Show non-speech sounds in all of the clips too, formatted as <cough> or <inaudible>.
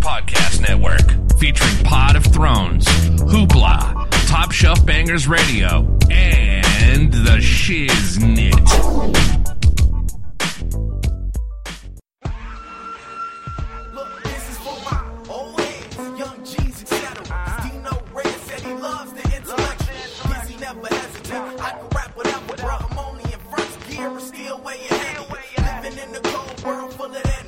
Podcast Network, featuring Pod of Thrones, Hoopla, Top Shelf Bangers Radio, and The Shiznit. Still way ahead. Living in the cold world full of that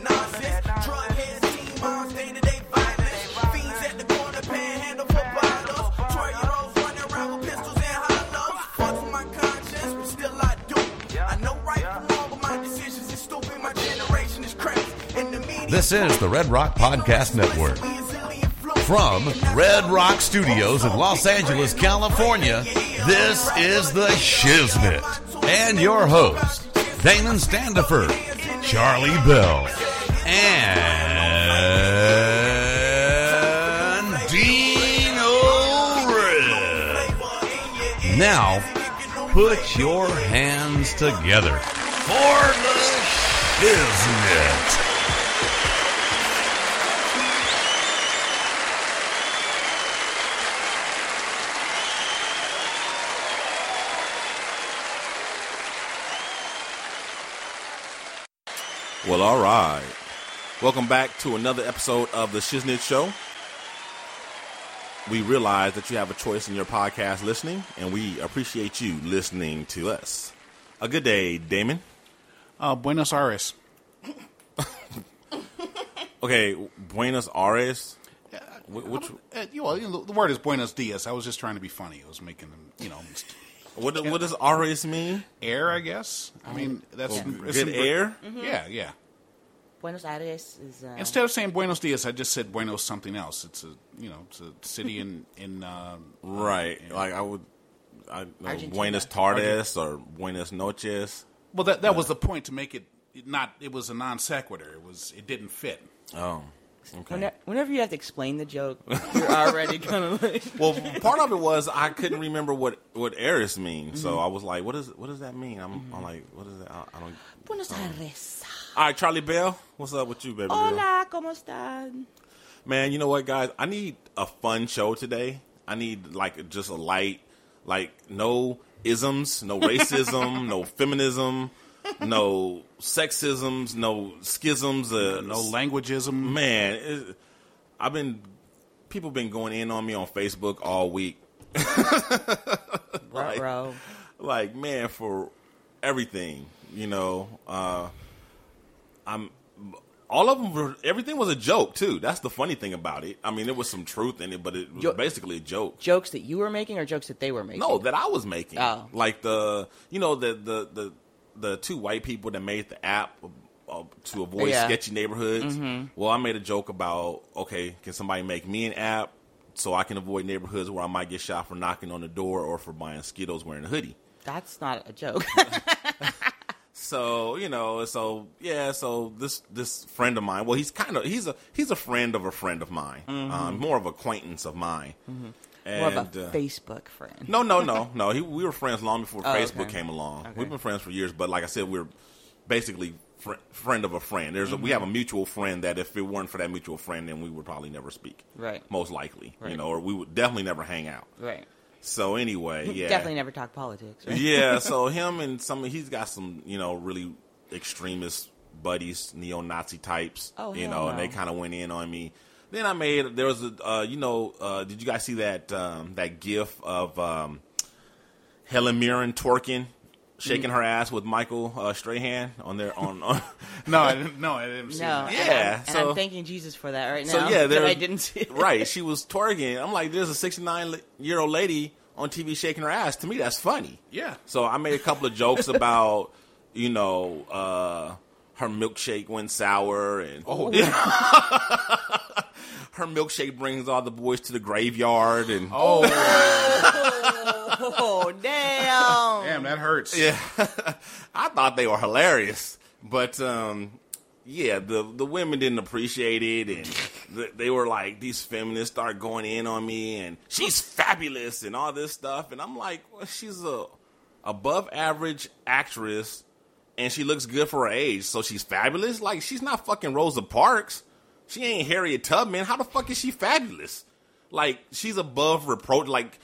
This is the Red Rock Podcast Network. From Red Rock Studios in Los Angeles, California, this is The Shiznit. And your host, Damon Standifer, Charlie Bell, and Dino Red. Now, put your hands together for The Shiznit. Well, all right. Welcome back to another episode of the Shiznit Show. We realize that you have a choice in your podcast listening, and we appreciate you listening to us. A good day, Damon. Uh, Buenos Aires. <laughs> Okay, Buenos Aires. Wh- Which, Uh, you, know, the word is Buenos Dias. I was just trying to be funny. I was making them, you know, what, what does Aires mean? air. I guess. I mean, that's Well, good air? Yeah, yeah. Buenos Aires is. Uh, Instead of saying Buenos Dias, I just said Buenos something else. It's a you know, it's a city in in. Uh, <laughs> Right. Like I would. I, know, Buenos Tardes or Buenos Noches. well, that that was the point to make it not. It was a non sequitur. It was. It didn't fit. Oh. Okay. whenever, whenever you have to explain the joke, you're already <laughs> kind of like. <laughs> Well, part of it was I couldn't remember what what Aires means, so Mm-hmm. I was like, "What is what does that mean?" I'm, I'm like, "What is that?" I, I don't. Buenos Aires. All right, Charlie Bell, what's up with you, baby? girl? Hola, ¿cómo están? Man, you know what, guys? I need a fun show today. I need like just a light, like no isms, no <laughs> racism, no feminism, no sexisms, no schisms, uh, No languageism. man, it, I've been people been going in on me on Facebook all week. <laughs> Like- Bro. like man for everything you know uh i'm all of them were everything was a joke too that's the funny thing about it i mean there was some truth in it but it was Jo- basically a joke Jokes that you were making or jokes that they were making? no that i was making Oh. like the you know the the the the two white people that made the app uh, to avoid Yeah. sketchy neighborhoods well i made a joke about okay can somebody make me an app so i can avoid neighborhoods where i might get shot for knocking on the door or for buying skittles wearing a hoodie That's not a joke. <laughs> <laughs> So you know, so yeah, so this this friend of mine. Well, he's kind of he's a he's a friend of a friend of mine, um, more of acquaintance of mine. More And, of a uh, Facebook friend. no, no, no, no. He, we were friends long before <laughs> Oh, Facebook okay. came along. Okay. We've been friends for years, but like I said, we're basically fr- friend of a friend. There's a, we Mm-hmm. have a mutual friend that if it weren't for that mutual friend, then we would probably never speak. Right. Most likely, you know, or we would definitely never hang out. Right. So anyway, yeah, Definitely never talk politics. Right? yeah, <laughs> so him and some he's got some, you know, really extremist buddies, neo-Nazi types, Oh, you know, and they kind of went in on me. Then I made there was a uh, you know, uh, did you guys see that um, that gif of um, Helen Mirren twerking shaking her ass with Michael uh, Strahan on their on, on <laughs> No, I didn't. No, I didn't see No. that. and Yeah, I'm- And, I'm thanking Jesus for that right now. So yeah, there I didn't see. It. right. She <laughs> was twerking. I'm like, there's a 69 year old lady on TV shaking her ass. To me, that's funny. Yeah. So I made a couple of jokes about, you know, uh, her milkshake went sour and Oh, <laughs> her milkshake brings all the boys to the graveyard and oh, damn! damn, that hurts. yeah, <laughs> I thought they were hilarious, but um, yeah, the the women didn't appreciate it, and <laughs> th- they were like, these feminists start going in on me, and she's fabulous and all this stuff, and I'm like, well, she's a above average actress, and she looks good for her age, so she's fabulous. Like she's not fucking Rosa Parks. she ain't Harriet Tubman. How the fuck is she fabulous? Like she's above reproach. Like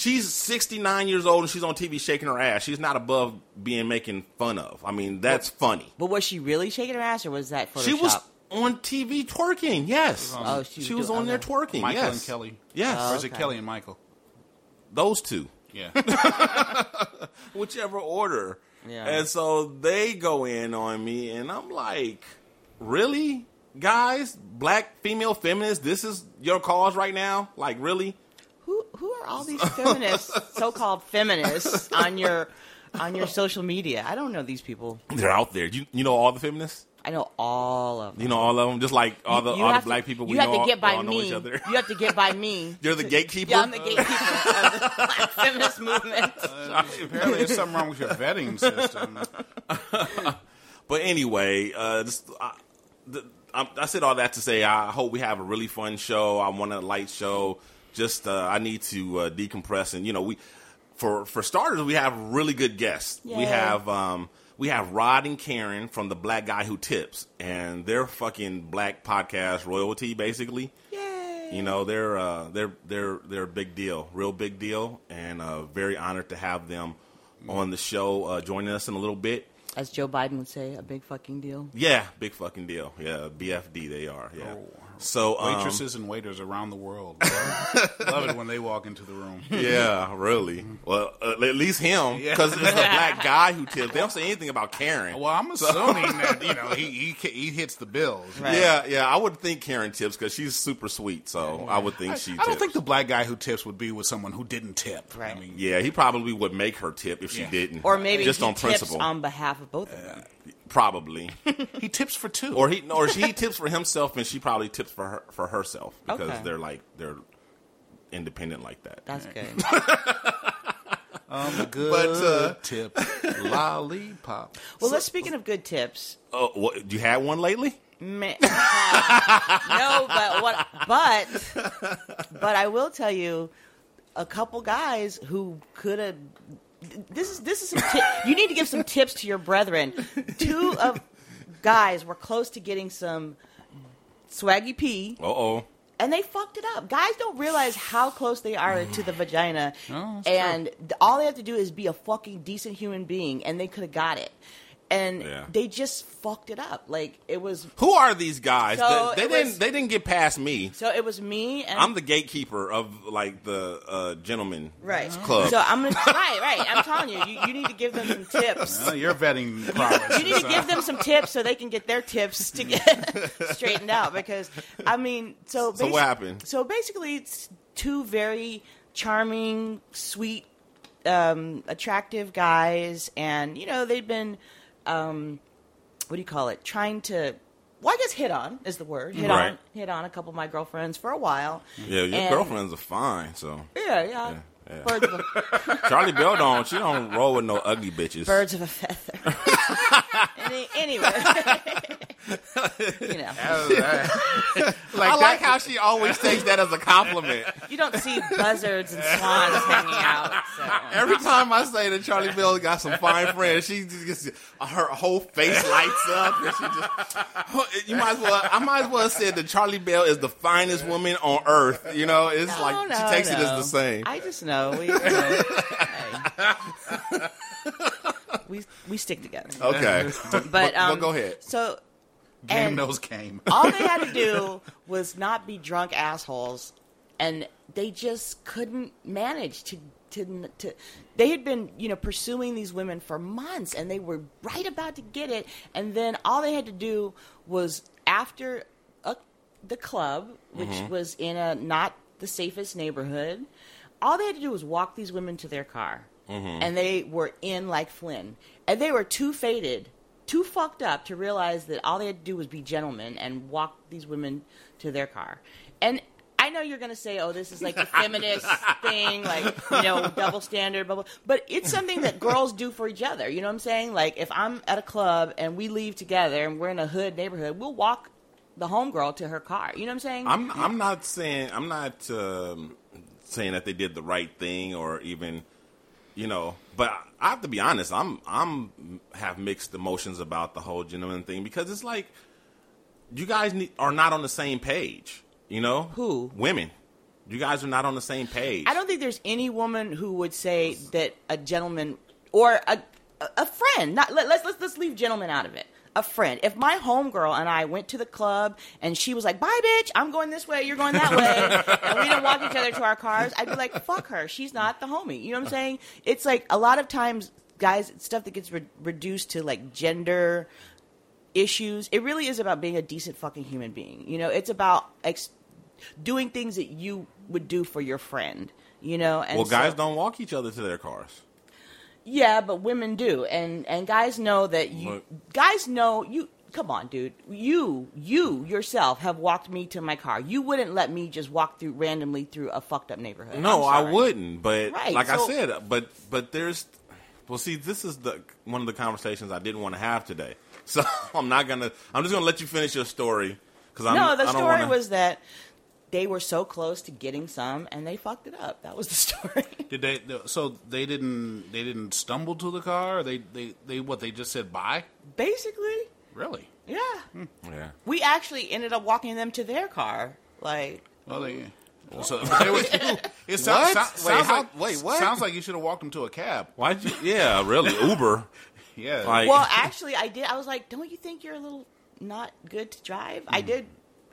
she's 69 years old and she's on TV shaking her ass. She's not above being making fun of. I mean, that's funny. But was she really shaking her ass, or was that Photoshop? She was on TV twerking. Yes, Oh, she was she was doing- on there okay. twerking. Michael yes. and Kelly. Yes, or is it okay. Kelly and Michael? those two. Yeah. <laughs> <laughs> whichever order. Yeah. And so they go in on me, and I'm like, really? Guys, black female feminists, this is your cause right now? Like, really? Who who are all these feminists, <laughs> so-called feminists, on your on your social media? I don't know these people. They're out there. You, you know all the feminists? I know all of them. You know all of them? Just like all the, You all the have to- black people we you have know, to get by me. You have to get by me. <laughs> You're the gatekeeper? Yeah, I'm the gatekeeper of the black feminist movement. <laughs> Apparently, there's something wrong with your vetting system. But anyway, uh, this, I, the, I, I said all that to say I hope we have a really fun show. I want a light show. Just uh, I need to uh, decompress, and you know we for for starters we have really good guests. We have um, we have Rod and Karen from the Black Guy Who Tips, and they're fucking black podcast royalty basically. Yay. You know they're uh, they're they're they're a big deal, real big deal, and uh, very honored to have them on the show uh, joining us in a little bit. As Joe Biden would say, a big fucking deal. Yeah, big fucking deal. Yeah, BFD they are. Yeah. So um, Waitresses and waiters around the world <laughs> love it when they walk into the room. yeah, really. Well, uh, at least him <laughs> Yeah. because it's a black guy who tips. They don't say anything about Karen. Well, I'm assuming that you know he <laughs> he, he hits the bills. Right. Yeah, yeah. I would think Karen tips because she's super sweet. So I would think she. I don't think the black guy who tips would be with someone who didn't tip. Right. I mean, Yeah, he probably would make her tip if she didn't, Or maybe just he on tips principle. on behalf of both of them. Probably, he tips for two. or he, or he tips for himself, and she probably tips for her for herself because Okay. they're like they're independent like that. That's good. <laughs> um, good But, uh, tip lollipop. Well, let's speaking of good tips. Oh, what, you had one lately? Man, <laughs> no, but what? But but I will tell you, a couple guys who could have. This is this is some. Tip, you need to give some tips to your brethren. Two of guys were close to getting some swaggy pee, Uh oh. and they fucked it up. Guys don't realize how close they are to the vagina, Oh, that's and th- all they have to do is be a fucking decent human being, and they could have got it. And Yeah. they just fucked it up. Like it was Who are these guys? So they they didn't. was- They didn't get past me. So it was me and I'm the gatekeeper of like the uh, gentleman right club. So I'm gonna right, right. I'm telling you, you, you need to give them some tips. Well, your vetting prowess. <laughs> You need is, to give them some tips so they can get their tips to get <laughs> straightened out. Because I mean, so So what happened? So basically, it's two very charming, sweet, um, attractive guys, and you know they've been, um, what do you call it? Trying to. Well, I guess hit on is the word. Hit Right. on, hit on a couple of my girlfriends for a while. yeah, your And- girlfriends are fine. So Yeah, yeah. yeah. Birds, of a, <laughs> <laughs> Charlie Bell don't. She don't roll with no ugly bitches. birds of a feather. <laughs> Any, anyway, <laughs> you know, <laughs> I like how she always takes that as a compliment. you don't see buzzards and swans hanging out. So. Every time I say that Charlie Bell got some fine friends, she just gets her whole face lights up, and she just. <laughs> You might as well. I might as well have said that Charlie Bell is the finest woman on earth. You know, it's No, like no, she takes it as the same. I just know we. You know, hey. We we stick together. Okay, <laughs> But Well, um, go ahead. So game knows game. all they had to <laughs> do was not be drunk assholes, and they just couldn't manage to. To, to, they had been, you know, pursuing these women for months, and they were right about to get it. And then all they had to do was after a, the club, which was in a not the safest neighborhood, all they had to do was walk these women to their car, and they were in like Flynn, and they were too faded too fucked up to realize that all they had to do was be gentlemen and walk these women to their car. And I know you're going to say, "Oh, this is like a <laughs> feminist thing, like you know, double standard." Blah, blah. But it's something that girls do for each other. You know what I'm saying? Like if I'm at a club and we leave together and we're in a hood neighborhood, we'll walk the homegirl to her car. You know what I'm saying? I'm I'm not saying I'm not um, saying that they did the right thing or even you know, but I have to be honest. I'm I'm have mixed emotions about the whole gentleman thing because it's like you guys need, are not on the same page. You know Who? Women. You guys are not on the same page. I don't think there's any woman who would say that a gentleman or a a, friend. Not let, let's let's let's leave gentlemen out of it. A friend. If my homegirl and I went to the club and she was like, "Bye, bitch, I'm going this way, you're going that way," <laughs> and we didn't walk each other to our cars, I'd be like, "Fuck her, she's not the homie." You know what I'm saying? It's like a lot of times, guys, stuff that gets re- reduced to like gender issues. It really is about being a decent fucking human being. You know, it's about ex- doing things that you would do for your friend. You know, and well, guys so- don't walk each other to their cars. Yeah, but women do, and and guys know that you. Look. Guys know you. Come on, dude. You, you yourself have walked me to my car. You wouldn't let me just walk through randomly through a fucked up neighborhood. No, I wouldn't. But Right, like I said, but but there's well, see, this is the one of the conversations I didn't want to have today. <laughs> So I'm not gonna. I'm just gonna let you finish your story because I'm. No, the I don't story wanna, was that they were so close to getting some, and they fucked it up. That was the <laughs> story. Did they? So they didn't. They didn't stumble to the car. They. They. They. What? They just said bye. Basically, Really? yeah. Hmm. Yeah. We actually ended up walking them to their car. Like, Well, they. Oh. So <laughs> they were, it sounds, What? sounds, Wait, sounds how- like, wait, what? Sounds like you should have walked them to a cab. Why'd you? Yeah, really, <laughs> Uber. Yeah. Like, well, actually, I did. I was like, "Don't you think you're a little not good to drive?" I hmm. did.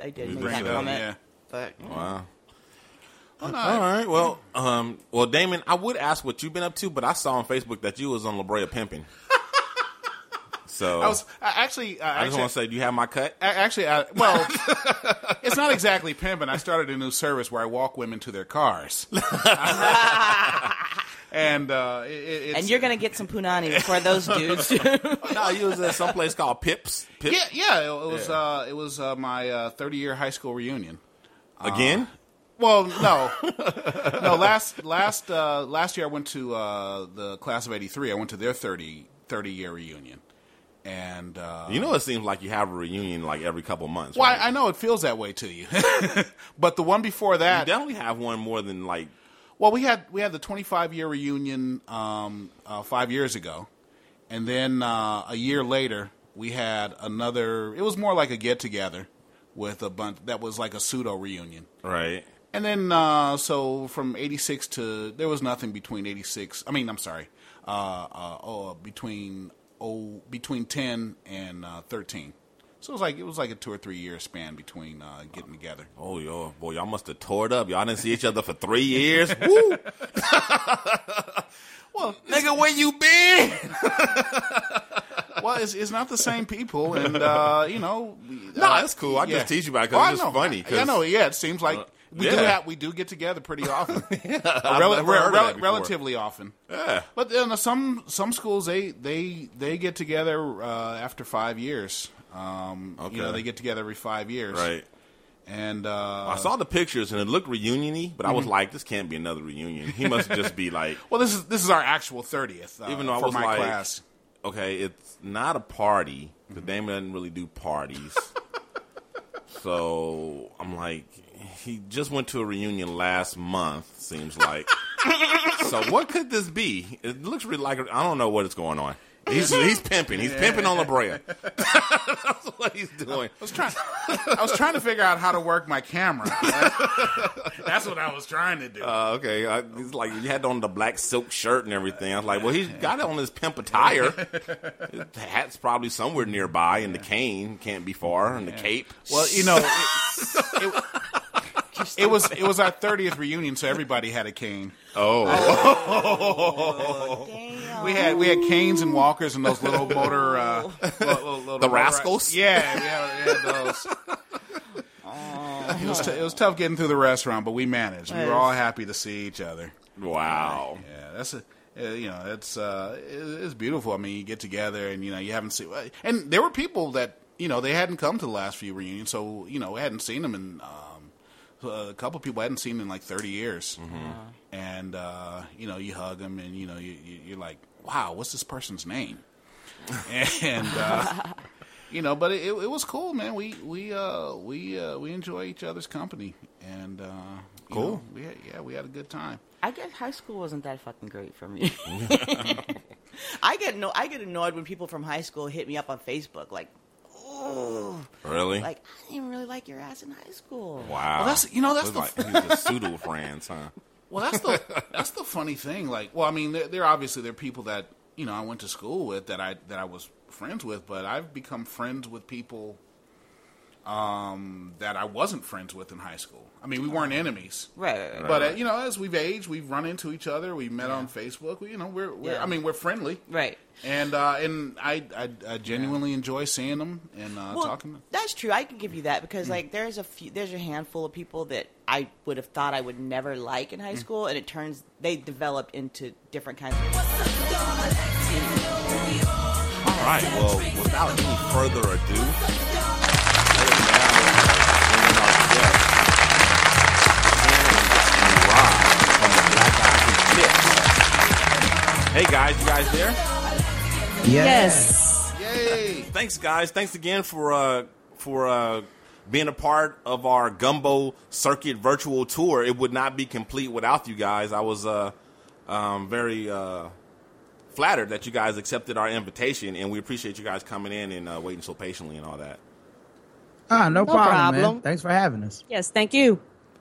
I did make bring that it up, comment. yeah. But wow. All right. Well, um, well, Damon, I would ask what you've been up to, but I saw on Facebook that you was on La Brea pimping. <laughs> So I was I actually. Uh, I just want to say, do you have my cut? a- actually, I, well, <laughs> it's not exactly pimping. I started a new service where I walk women to their cars, <laughs> and uh, it, it's, and you're gonna get some punani for those dudes. no, you was at some place called Pips. Pips yeah, yeah. It, it was uh, it was uh, my uh, 30 year high school reunion. Again. Well, no, no. Last last uh, last year I went to uh, the class of '83. I went to their 30, 30 year reunion, and uh, you know, it seems like you have a reunion like every couple months. well, right? I, I know it feels that way to you, <laughs> but the one before that, you definitely have one more than like. well, we had we had the 25 year reunion um, uh, five years ago, and then uh, a year later we had another. It was more like a get together with a bunch that was like a pseudo reunion. Right. And then, uh, so from '86 to there was nothing between '86. I mean, I'm sorry, uh, uh, oh, between oh between 10 and uh, 13. So it was like it was like a two or three year span between uh, getting together. Oh, yo, boy, y'all must have tore it up. Y'all didn't see each other for three years. <laughs> Woo! <laughs> well, nigga, where you been? <laughs> Well, it's, it's not the same people, and uh, you know. No, <laughs> uh, that's cool. I yeah. just tease you about it 'cause Oh, I it's just know. funny, 'cause- I know. Yeah, it seems like we do have, we do get together pretty <laughs> often. I've Rel- rel- rel- relatively often. Yeah. But then uh, some some schools they they they get together uh, after five years. Um, You know, they get together every five years. Right. And uh, I saw the pictures and it looked reunion-y, but I Mm-hmm. was like, this can't be another reunion. He must just be like, <laughs> well, this is this is our actual thirtieth. Uh, even though I for was my like, class. Okay, it's not a party. The mm-hmm. Damon doesn't really do parties. <laughs> so I'm like, he just went to a reunion last month. Seems like. <laughs> so what could this be? It looks really like I don't know what is going on. He's he's pimping. He's pimping on La <laughs> Brea. That's what he's doing. I was trying. I was trying to figure out how to work my camera. That's what I was trying to do. Uh, okay, I, he's like you had on the black silk shirt and everything. I was like, well, he's got it on his pimp attire. his hat's probably somewhere nearby, and the cane can't be far, and the cape. well, you know, it, it, it was it was our thirtieth reunion, so everybody had a cane. Oh, Damn. We had we had canes and walkers and those little motor uh, <laughs> little, little, little The motor- rascals? Yeah, we had, we had those. It was, t- it was tough getting through the restaurant, but we managed. We were all happy to see each other. wow. Yeah, that's a uh, you know it's uh, it's beautiful. I mean, you get together and you know you haven't seen and there were people that you know they hadn't come to the last few reunions, so you know we hadn't seen them in. Um, a couple people I hadn't seen in like 30 years, and uh, you know you hug them and you know you, you, you're like, wow, what's this person's name? <laughs> and uh, you know, but it, it was cool, man. We we uh, we uh, we enjoy each other's company, and uh, Cool. know, we had, yeah, we had a good time. I guess high school wasn't that fucking great for me. <laughs> <laughs> I get no, I get annoyed when people from high school hit me up on Facebook like, oh, Really? like I didn't really like your ass in high school. wow. Well, that's- you know, that's the- like he's a pseudo friends, huh? <laughs> Well, that's the that's the funny thing. Like, well, I mean, they're obviously they're people that you know I went to school with that I that I was friends with, but I've become friends with people um, that I wasn't friends with in high school. I mean, we weren't enemies, Right, right, right. But uh, you know, as we've aged, we've run into each other. We met on Facebook. We, you know, we're, we're Yeah. I mean, we're friendly, Right. and uh, and I, I I genuinely enjoy seeing them and uh, Well, talking. to them. that's true. I can give you that because like there's a few, there's a handful of people that I would have thought I would never like in high Mm. school, and it turns they developed into different kinds of. All right. Well, without any further ado, Hey guys, you guys there? Yes. Yay! Thanks, guys. Thanks again for uh, for uh, being a part of our Gumbo Circuit virtual tour. It would not be complete without you guys. I was uh, um, very uh, flattered that you guys accepted our invitation, and we appreciate you guys coming in and uh, waiting so patiently and all that. Ah, no, No problem, man. problem. Thanks for having us. Yes, thank you.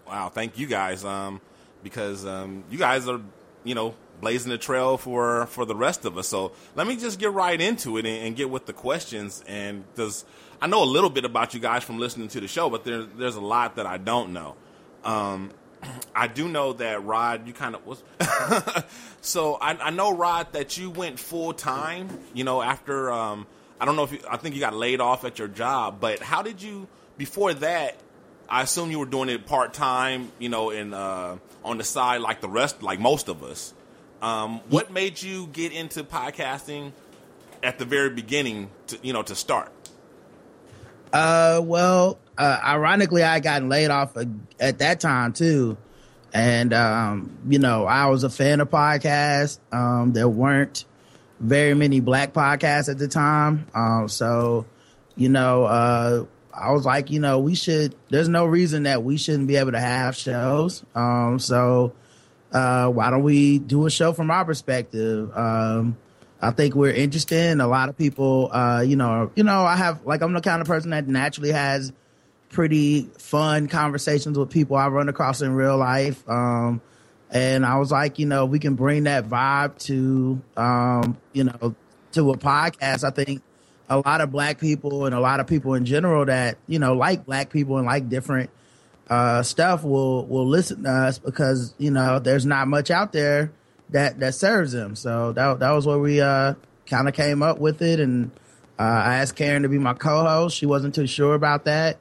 Wow, thank you guys, um, because um, you guys are, you know, blazing the trail for for the rest of us. So let me just get right into it and, and get with the questions. And does I know a little bit about you guys from listening to the show, but there's there's a lot that I don't know. Um, <clears throat> I do know that Rod, you kind of was. <laughs> so I, I know Rod that you went full time. You know, after um, I don't know if you, I think you got laid off at your job, but how did you before that? I assume you were doing it part time. You know, and uh, on the side like the rest, like most of us. Um, what made you get into podcasting at the very beginning? To you know, to start. Uh, well, uh, ironically, I got laid off at that time too, and um, you know, I was a fan of podcasts. Um, there weren't very many black podcasts at the time, um, so you know, uh, I was like, you know, we should. There's no reason that we shouldn't be able to have shows. Um, so uh, why don't we do a show from our perspective? Um, I think we're interesting. A lot of people, uh, you know, you know, I have like I'm the kind of person that naturally has pretty fun conversations with people I run across in real life. Um, and I was like, you know, we can bring that vibe to, um, you know, to a podcast. I think a lot of black people and a lot of people in general that you know like black people and like different uh, stuff will will listen to us because you know there's not much out there that that serves them. So that that was where we uh, kind of came up with it, and uh, I asked Karen to be my co-host. She wasn't too sure about that,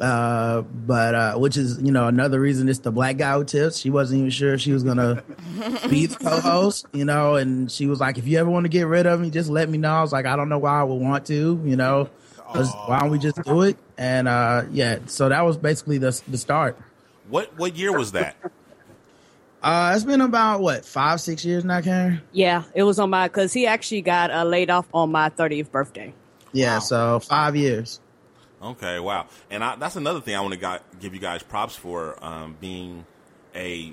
uh, but uh, which is you know another reason it's the black guy who tips. She wasn't even sure she was gonna be the co-host, you know, and she was like, "If you ever want to get rid of me, just let me know." I was like, "I don't know why I would want to, you know." Just- Why don't we just do it? And uh, yeah, so that was basically the the start. What what year was that? Uh, it's been about what five, six years now, Karen. Yeah, it was on my because he actually got uh, laid off on my 30th birthday. Yeah, so five years. Okay, wow. And I, that's another thing I want to give you guys props for um, being a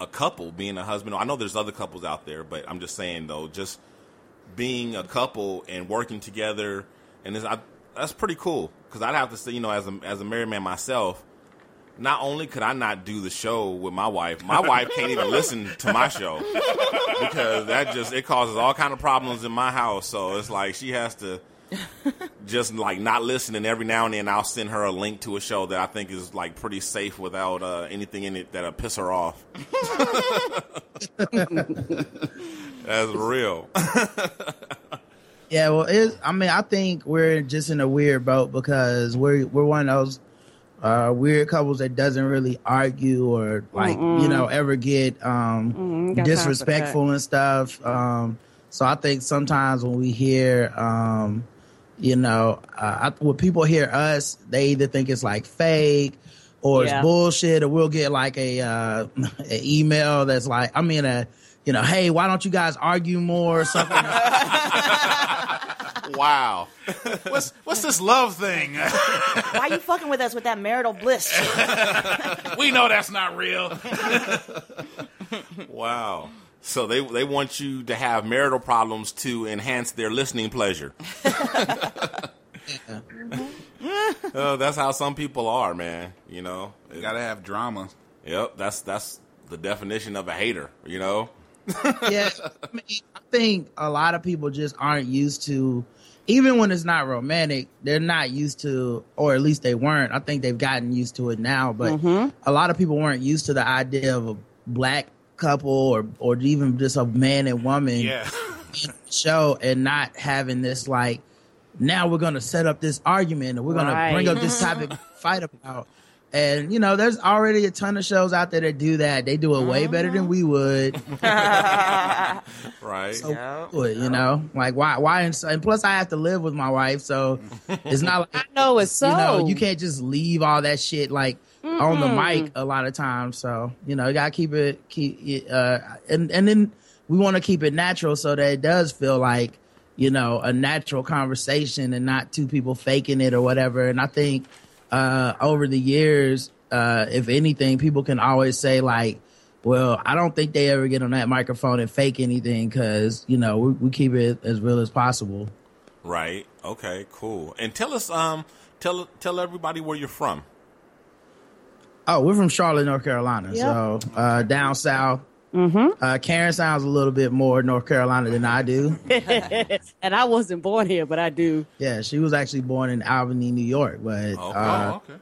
a couple, being a husband. I know there's other couples out there, but I'm just saying though, just being a couple and working together, and this, I, that's pretty cool. Because I'd have to say, you know, as a as a married man myself, not only could I not do the show with my wife, my <laughs> wife can't even listen to my show because that just it causes all kind of problems in my house. So it's like she has to just like not listen, and every now and then I'll send her a link to a show that I think is like pretty safe without uh, anything in it that'll piss her off. <laughs> <laughs> That's real. Yeah, well, it's, I mean, I think we're just in a weird boat because we're we're one of those uh, weird couples that doesn't really argue or like you know ever get um, Mm-mm, got time for disrespectful and stuff. Um, so I think sometimes when we hear, um, you know, uh, I, when people hear us, they either think it's like fake or Yeah. it's bullshit, or we'll get like a uh, <laughs> an email that's like, I mean, a you know, hey, why don't you guys argue more or something? <laughs> wow. What's what's this love thing? Why are you fucking with us with that marital bliss? <laughs> we know that's not real. <laughs> Wow. So they they want you to have marital problems to enhance their listening pleasure. uh, that's how some people are, man. You know. You gotta have drama. Yep. That's that's the definition of a hater. You know. Yeah, I, mean, I think a lot of people just aren't used to, even when it's not romantic, they're not used to, or at least they weren't. I think they've gotten used to it now, but mm-hmm. a lot of people weren't used to the idea of a black couple or or even just a man and woman Yeah. <laughs> show and not having this like now we're gonna set up this argument and we're gonna Right. bring up this topic fight about and you know there's already a ton of shows out there that do that. They do it way better than we would. <laughs> Right. so do it, you know? Like why why and, so- and plus i have to live with my wife so it's not like <laughs> I know it's so. you know you can't just leave all that shit like on the mic a lot of times so you know you gotta keep it keep it uh and and then we want to keep it natural so that it does feel like you know a natural conversation and not two people faking it or whatever. And i think uh over the years uh if anything people can always say like well i don't think they ever get on that microphone and fake anything because you know we, we keep it as real as possible Right. Okay. Cool. And tell us, um, tell tell everybody where you're from. Oh, we're from Charlotte, North Carolina. Yep. So uh, down south. Mm-hmm. Uh, Karen sounds a little bit more North Carolina than I do. <laughs> and I wasn't born here, but I do. yeah, she was actually born in Albany, New York, but Okay. uh, okay.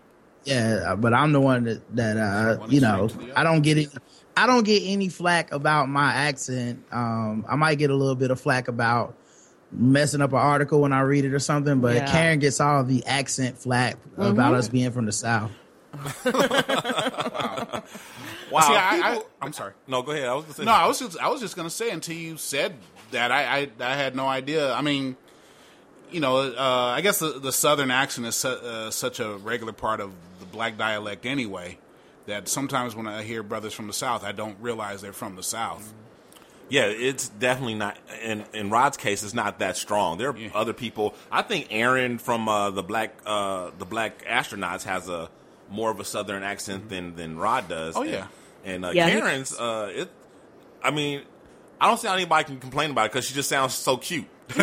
yeah, but I'm the one that that uh, One you know I don't get it. I don't get any flack about my accent. Um, I might get a little bit of flack about messing up an article when I read it or something, but Yeah. Karen gets all the accent flack about us being from the south. <laughs> Wow. See, I, I, I'm sorry. no, go ahead. I was gonna say. No, I was just I was just gonna say until you said that I I, I had no idea. I mean, you know, uh, I guess the, the southern accent is su- uh, such a regular part of the black dialect anyway that sometimes when I hear brothers from the south, I don't realize they're from the south. Yeah, it's definitely not. In in Rod's case, it's not that strong. There are Yeah. other people. I think Aaron from uh, the black uh, the black astronauts has a more of a southern accent than than Rod does. Oh, yeah. And uh, Yeah, Karen's. Uh, it. I mean, I don't see how anybody can complain about it because she just sounds so cute. <laughs> <laughs>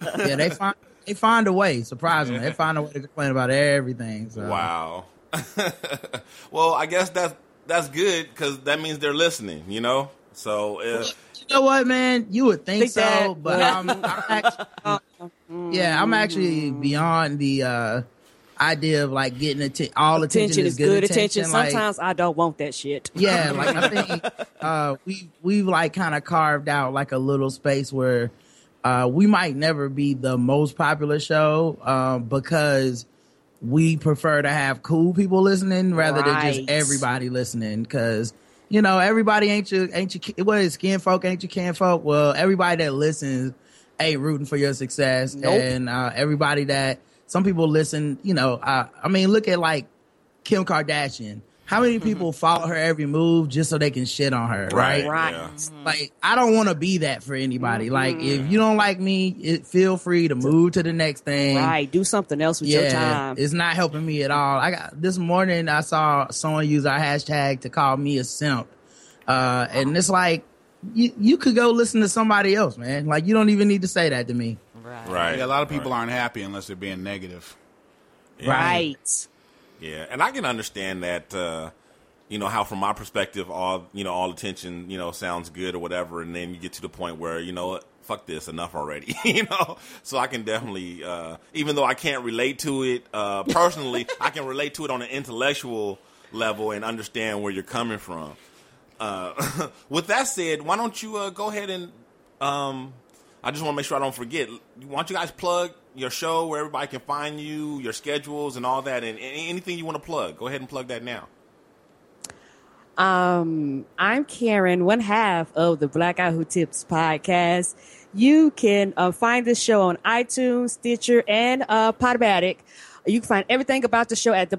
yeah, they find they find a way. Surprisingly, they find a way to complain about everything. So. Wow. <laughs> well, I guess that's that's good because that means they're listening. You know. So uh, You know what, man? You would think, Think so, that- but I'm, I'm actually, yeah, I'm actually beyond the uh, idea of like getting atten- all attention, Attention is good attention. Like, Sometimes I don't want that shit. yeah, like I <laughs> think uh, we we've like kind of carved out like a little space where uh, we might never be the most popular show um, because we prefer to have cool people listening rather than just everybody listening. Because you know everybody ain't your ain't your what is skin folk ain't your kin folk. Well, everybody that listens ain't rooting for your success, Nope. and uh, everybody that some people listen. You know, uh, I mean, look at like Kim Kardashian. How many people follow her every move just so they can shit on her, right? Right. Yeah. Like, I don't want to be that for anybody. Like, if you don't like me, it, feel free to move to the next thing. Right. Do something else with your time. it's not helping me at all. I got this morning. I saw someone use our hashtag to call me a simp, uh, and it's like you you could go listen to somebody else, man. Like you don't even need to say that to me. right. Yeah, a lot of people aren't happy unless they're being negative. Right. Yeah, and I can understand that. Uh, you know how, from my perspective, all you know, all attention, you know, sounds good or whatever, and then you get to the point where you know, what, fuck this, enough already. <laughs> you know, so I can definitely, uh, even though I can't relate to it uh, personally, <laughs> I can relate to it on an intellectual level and understand where you're coming from. Uh, <laughs> with that said, why don't you uh, go ahead and um, I just want to make sure I don't forget. Why don't you guys plug your show where everybody can find you, your schedules, and all that, and, anything you want to plug? Go ahead and plug that now. Um, I'm Karen, one half of the Black Guy Who Tips podcast. You can uh, find this show on iTunes, Stitcher, and uh, Podomatic. You can find everything about the show at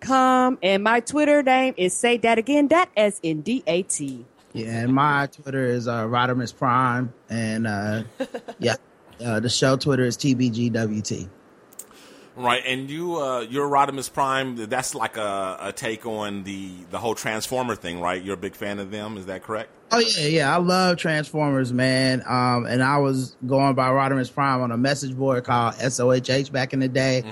theblackguywhotips.com. And my Twitter name is Say That Again, that S N D A T. Yeah, and my Twitter is uh, Rodimus Prime, and uh, <laughs> yeah, uh, the show Twitter is TBGWT. Right, and you, uh, your Rodimus Prime, that's like a, a take on the the whole Transformer thing, right? You're a big fan of them, is that correct? Oh yeah, yeah. I love Transformers, man. Um, and I was going by Rodimus Prime on a message board called SOHH back in the day.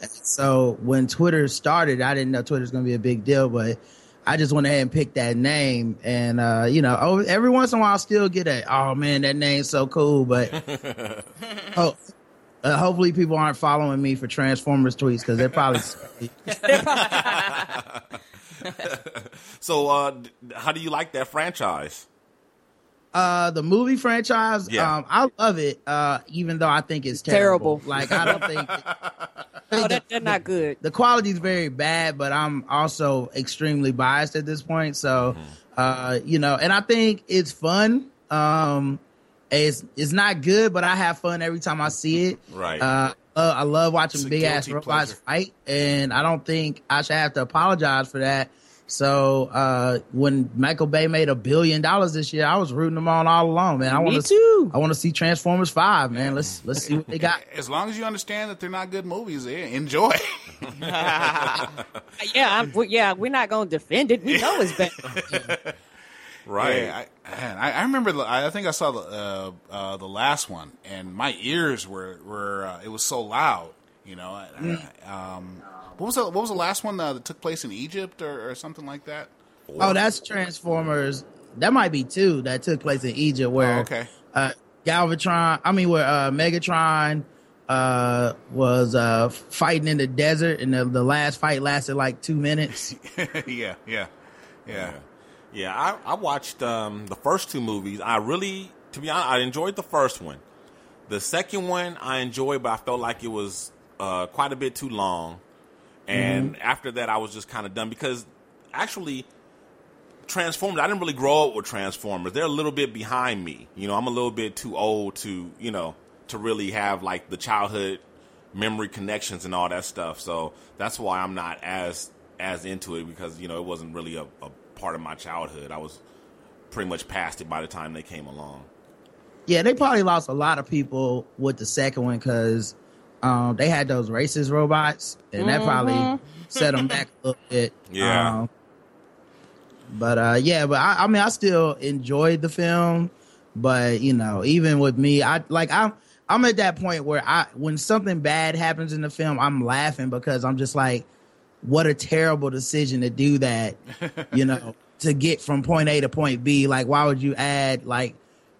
So when Twitter started, I didn't know Twitter's going to be a big deal, but I just went ahead and picked that name. And uh, you know, every once in a while, I'll still get a, oh man, that name's so cool. But <laughs> oh, uh, hopefully, people aren't following me for Transformers tweets because they're probably. <laughs> <laughs> So, uh, how do you like that franchise? Uh, the movie franchise, Yeah. um, I love it. Uh, even though I think it's terrible. Terrible. Like I don't think <laughs> Oh, that, they're not good. the quality is very bad, but I'm also extremely biased at this point. So, uh, you know, and I think it's fun. Um, it's it's not good, but I have fun every time I see it. Right. Uh, uh, I love watching big ass robots pleasure. fight, and I don't think I should have to apologize for that. So uh, when Michael Bay made a billion dollars this year, I was rooting them on all along, man. I want too. I want to see Transformers Five, man. Let's let's see what they got. <laughs> As long as you understand that they're not good movies, eh, enjoy. <laughs> Yeah, I'm, yeah, we're not gonna defend it. We know it's bad. <laughs> Right. Yeah, I, man, I, I remember. the- I think I saw the uh, uh, the last one, and my ears were were. Uh, it was so loud, you know. I- I- um, what was the, what was the last one uh, that took place in Egypt or, or something like that? Oh, that's Transformers. That might be two that took place in Egypt, where Oh, okay. uh, Galvatron. I mean, where uh, Megatron uh, was uh, fighting in the desert, and the, the last fight lasted like two minutes. <laughs> yeah, yeah, yeah. Yeah, I, I watched um, the first two movies. I really, to be honest, I enjoyed the first one. The second one I enjoyed, but I felt like it was uh, quite a bit too long. And after that, I was just kind of done because actually, Transformers. I didn't really grow up with Transformers. They're a little bit behind me. You know, I'm a little bit too old to you know to really have like the childhood memory connections and all that stuff. So that's why I'm not as as into it because you know it wasn't really a, a part of my childhood. I was pretty much past it by the time they came along. Yeah, they probably lost a lot of people with the second one because um, they had those racist robots, and that probably set them back a little bit. Yeah. Um, but uh, yeah, but I, I mean, I still enjoyed the film. But you know, even with me, I like I'm I'm at that point where I when something bad happens in the film, I'm laughing because I'm just like, what a terrible decision to do that. <laughs> you know, to get from point A to point B. Like, why would you add like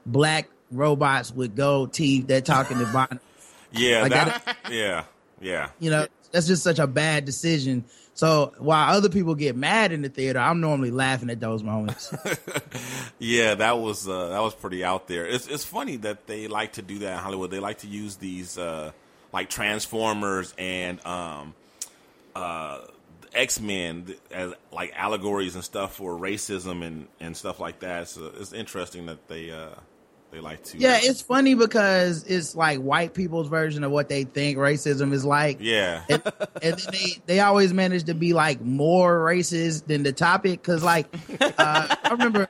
black robots with gold teeth that talking to Bond? <laughs> Yeah, Like that, <laughs> yeah, yeah. You know, that's just such a bad decision. So while other people get mad in the theater, I'm normally laughing at those moments. Yeah, that was uh, that was pretty out there. It's it's funny that they like to do that in Hollywood. They like to use these uh, like Transformers and um, uh, X Men as like allegories and stuff for racism and, and stuff like that. So it's interesting that they uh, they like to. yeah, it's funny because it's like white people's version of what they think racism is like. yeah, and, and then they they always manage to be like more racist than the topic because like uh, I remember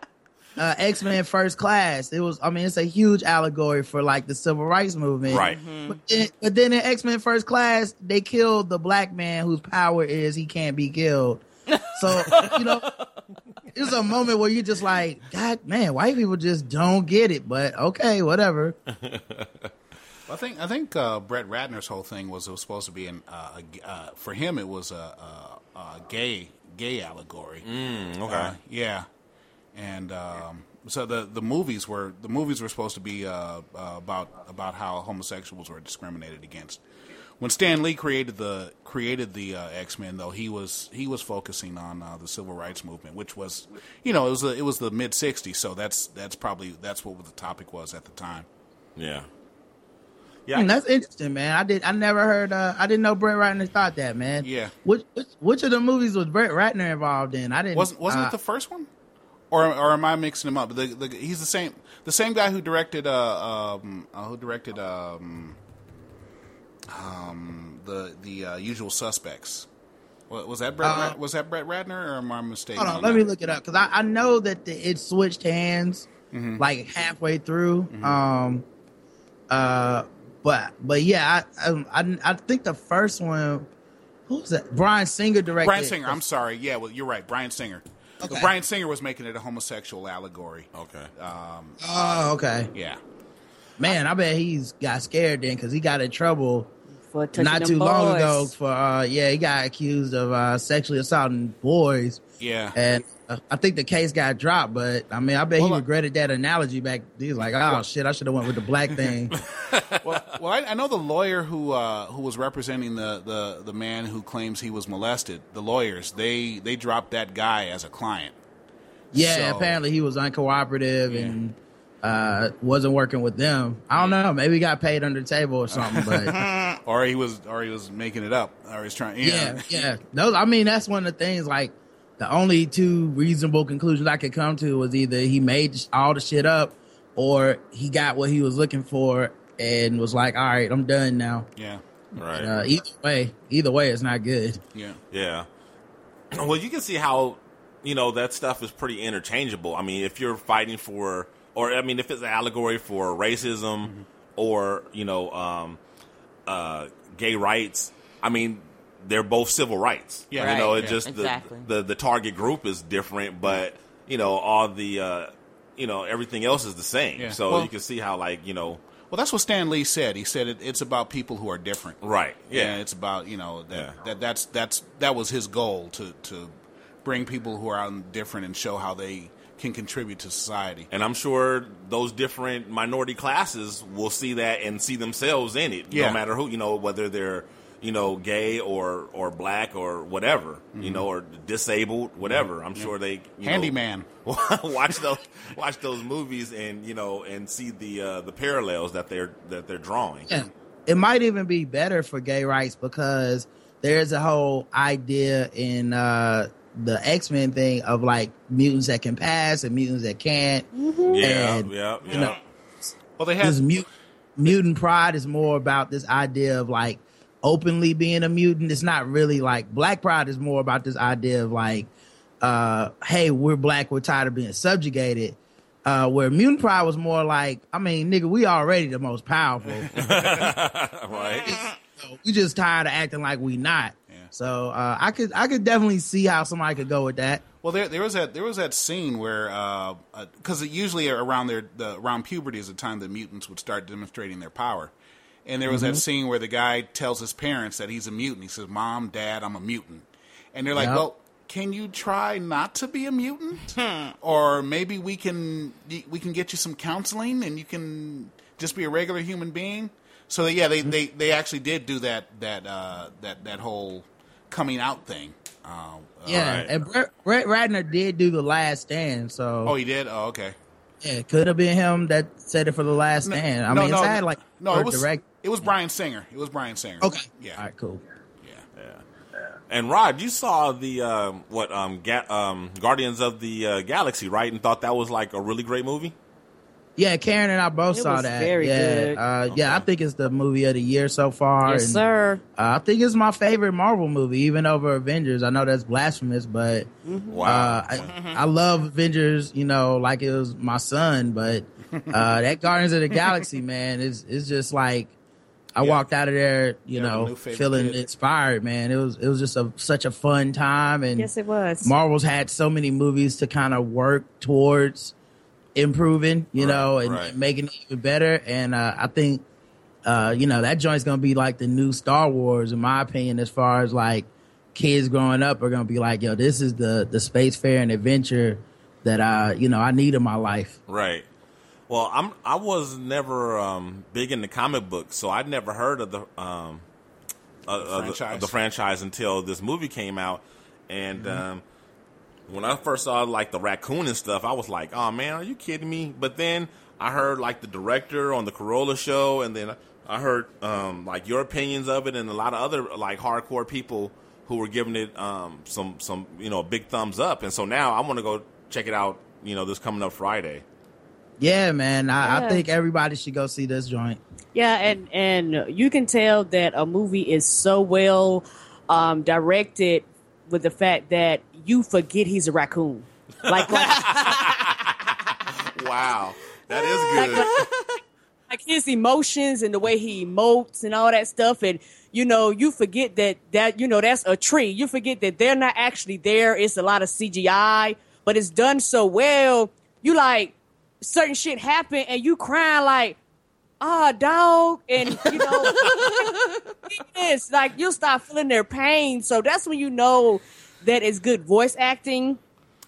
uh, X Men First Class. It was I mean it's a huge allegory for like the civil rights movement, right. But then, but then in X Men First Class they killed the black man whose power is he can't be killed. So you know. <laughs> It's a moment where you're just like, God, man, white people just don't get it. But okay, whatever. <laughs> I think I think uh, Brett Ratner's whole thing was it was supposed to be an uh, uh, for him it was a, a, a gay gay allegory. Mm, okay. Uh, yeah, and um, so the the movies were the movies were supposed to be uh, uh, about about how homosexuals were discriminated against. When Stan Lee created the created the uh, X Men, though he was he was focusing on uh, the civil rights movement, which was you know it was the, it was the mid '60s, so that's that's probably that's what the topic was at the time. yeah. Yeah, that's interesting, man. I did. I never heard. Uh, I didn't know Brett Ratner thought that, man. Yeah. Which which, which of the movies was Brett Ratner involved in? I didn't. Wasn't wasn't uh, it the first one, or or am I mixing him up? The, the, he's the same the same guy who directed uh, um, uh who directed um, um the the uh, Usual Suspects. Was that Brett? Uh, was that Brett Ratner, or am I mistaken? Hold on, on let that? me look it up because I, I know that the, it switched hands Mm-hmm. like halfway through. Um, uh, but but yeah, I, um, I I think the first one who's that? Bryan Singer directed. Bryan Singer. I'm sorry. Yeah, well, you're right. Bryan Singer. Okay. Bryan Singer was making it a homosexual allegory. Okay. Oh, okay. Yeah. Man, I bet he's got scared then because he got in trouble For not them too long ago for uh yeah he got accused of uh sexually assaulting boys Yeah. and I think the case got dropped but I mean I bet Well, he regretted that analogy back he was like oh shit I should have went with the black thing <laughs> well, well, I, I know the lawyer who uh, who was representing the, the, the man who claims he was molested. The lawyers they they dropped that guy as a client. yeah So- apparently he was uncooperative Yeah. and uh wasn't working with them I don't know maybe he got paid under the table or something but <laughs> or he was or he was making it up or he's was trying yeah yeah those I mean that's one of the things like the only two reasonable conclusions I could come to was either he made all the shit up or he got what he was looking for and was like, all right, I'm done now. yeah Right. Uh, either way, either way, it's not good. yeah Yeah. <clears throat> Well, you can see how you know that stuff is pretty interchangeable. I mean, if you're fighting for, or I mean, if it's an allegory for racism or you know, um, uh, gay rights, I mean, they're both civil rights. Yeah. you know, Right, it yeah. just Exactly. the, the the target group is different, but you know, all the uh, you know everything else is the same. Yeah. So Well- you can see how like you know, Well, that's what Stan Lee said. He said it, it's about people who are different. right? Yeah, And it's about you know that, Yeah. that that's that's that was his goal to to bring people who are different and show how they can contribute to society. And I'm sure those different minority classes will see that and see themselves in it, Yeah. no matter who, you know, whether they're, you know, gay or or black or whatever, you know, or disabled, whatever. I'm sure they, you know, Handyman. <laughs> watch those watch those movies and you know and see the uh, the parallels that they're that they're drawing. Yeah. It might even be better for gay rights because there's a whole idea in uh, the X Men thing of like mutants that can pass and mutants that can't. Yeah, And, yeah, you yeah. know, Well, they This had mutant pride is more about this idea of like openly being a mutant. It's not really like black pride is more about this idea of like, uh, hey, we're black, we're tired of being subjugated. Uh, where mutant pride was more like, I mean, nigga, we already the most powerful. <laughs> right. we just tired of acting like we not. Yeah. So uh, I could I could definitely see how somebody could go with that. Well, there there was that there was that scene where because usually around their the around puberty is the time that mutants would start demonstrating their power, and there was that scene where the guy tells his parents that he's a mutant. He says, "Mom, Dad, I'm a mutant," and they're like, Yep. "Well." Can you try not to be a mutant, or maybe we can we can get you some counseling and you can just be a regular human being? So yeah, they, they, they actually did do that that uh, that that whole coming out thing. Uh, Yeah, right. and Brett, Brett Ratner did do the Last Stand, so Oh, he did. Oh, okay. yeah, it could have been him that said it for the Last Stand. I mean, it's had like no, it was direct. It was Bryan Singer. It was Bryan Singer. Okay, yeah, all right, cool. yeah. Yeah. And Rod, you saw the um, what um, Ga- um, Guardians of the uh, Galaxy, right? And thought that was like a really great movie. Yeah, Karen and I both It saw was that. very yeah, good. Uh, yeah, I think it's the movie of the year so far. Yes, and, sir. Uh, I think it's my favorite Marvel movie, even over Avengers. I know that's blasphemous, but Wow. uh, I, I love Avengers. You know, like it was my son. But uh, that Guardians of the Galaxy, <laughs> man, is is just like I Yeah. walked out of there, you Yeah, know, feeling kid. inspired. Man, it was it was just a such a fun time, and Yes, it was. Marvel's had so many movies to kind of work towards improving, you Right, know, and right. making it even better. And uh, I think, uh, you know, that joint's gonna be like the new Star Wars, in my opinion, as far as like kids growing up are gonna be like, yo, this is the the space fair and adventure that I, you know, I need in my life. Right. Well, I'm I was never um, big into comic books, so I'd never heard of the um, uh, uh, the, franchise. the franchise until this movie came out. And um, when I first saw like the raccoon and stuff, I was like, "Oh man, are you kidding me?" But then I heard like the director on the Carolla show, and then I heard um, like your opinions of it, and a lot of other like hardcore people who were giving it um, some some you know big thumbs up. And so now I want to go check it out. You know, this coming up Friday. Yeah, man, I, I think everybody should go see this joint. Yeah, and and you can tell that a movie is so well um, directed with the fact that you forget he's a raccoon. Like, like, <laughs> Wow, that is <laughs> like, good. like, like his emotions and the way he emotes and all that stuff. And you know you forget that that you know that's a tree. You forget that they're not actually there. It's a lot of cgi but it's done so well. You like certain shit happen and you crying like ah dog and you know <laughs> it's like you'll start feeling their pain so that's when you know that it's good voice acting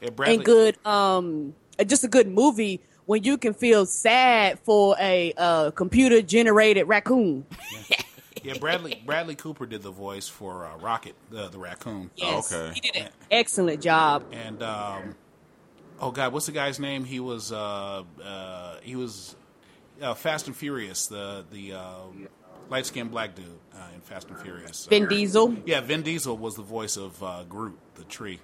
Yeah, and good um just a good movie when you can feel sad for a uh, computer generated raccoon. <laughs> Yeah, Bradley Bradley Cooper did the voice for uh, Rocket, the the raccoon. Yes, okay. he did an excellent job. And um, oh god, what's the guy's name? He was uh, uh, he was uh, Fast and Furious, the the uh, light skinned black dude uh, in Fast and Furious. Vin Diesel. Yeah, Vin Diesel was the voice of uh, Groot, the tree.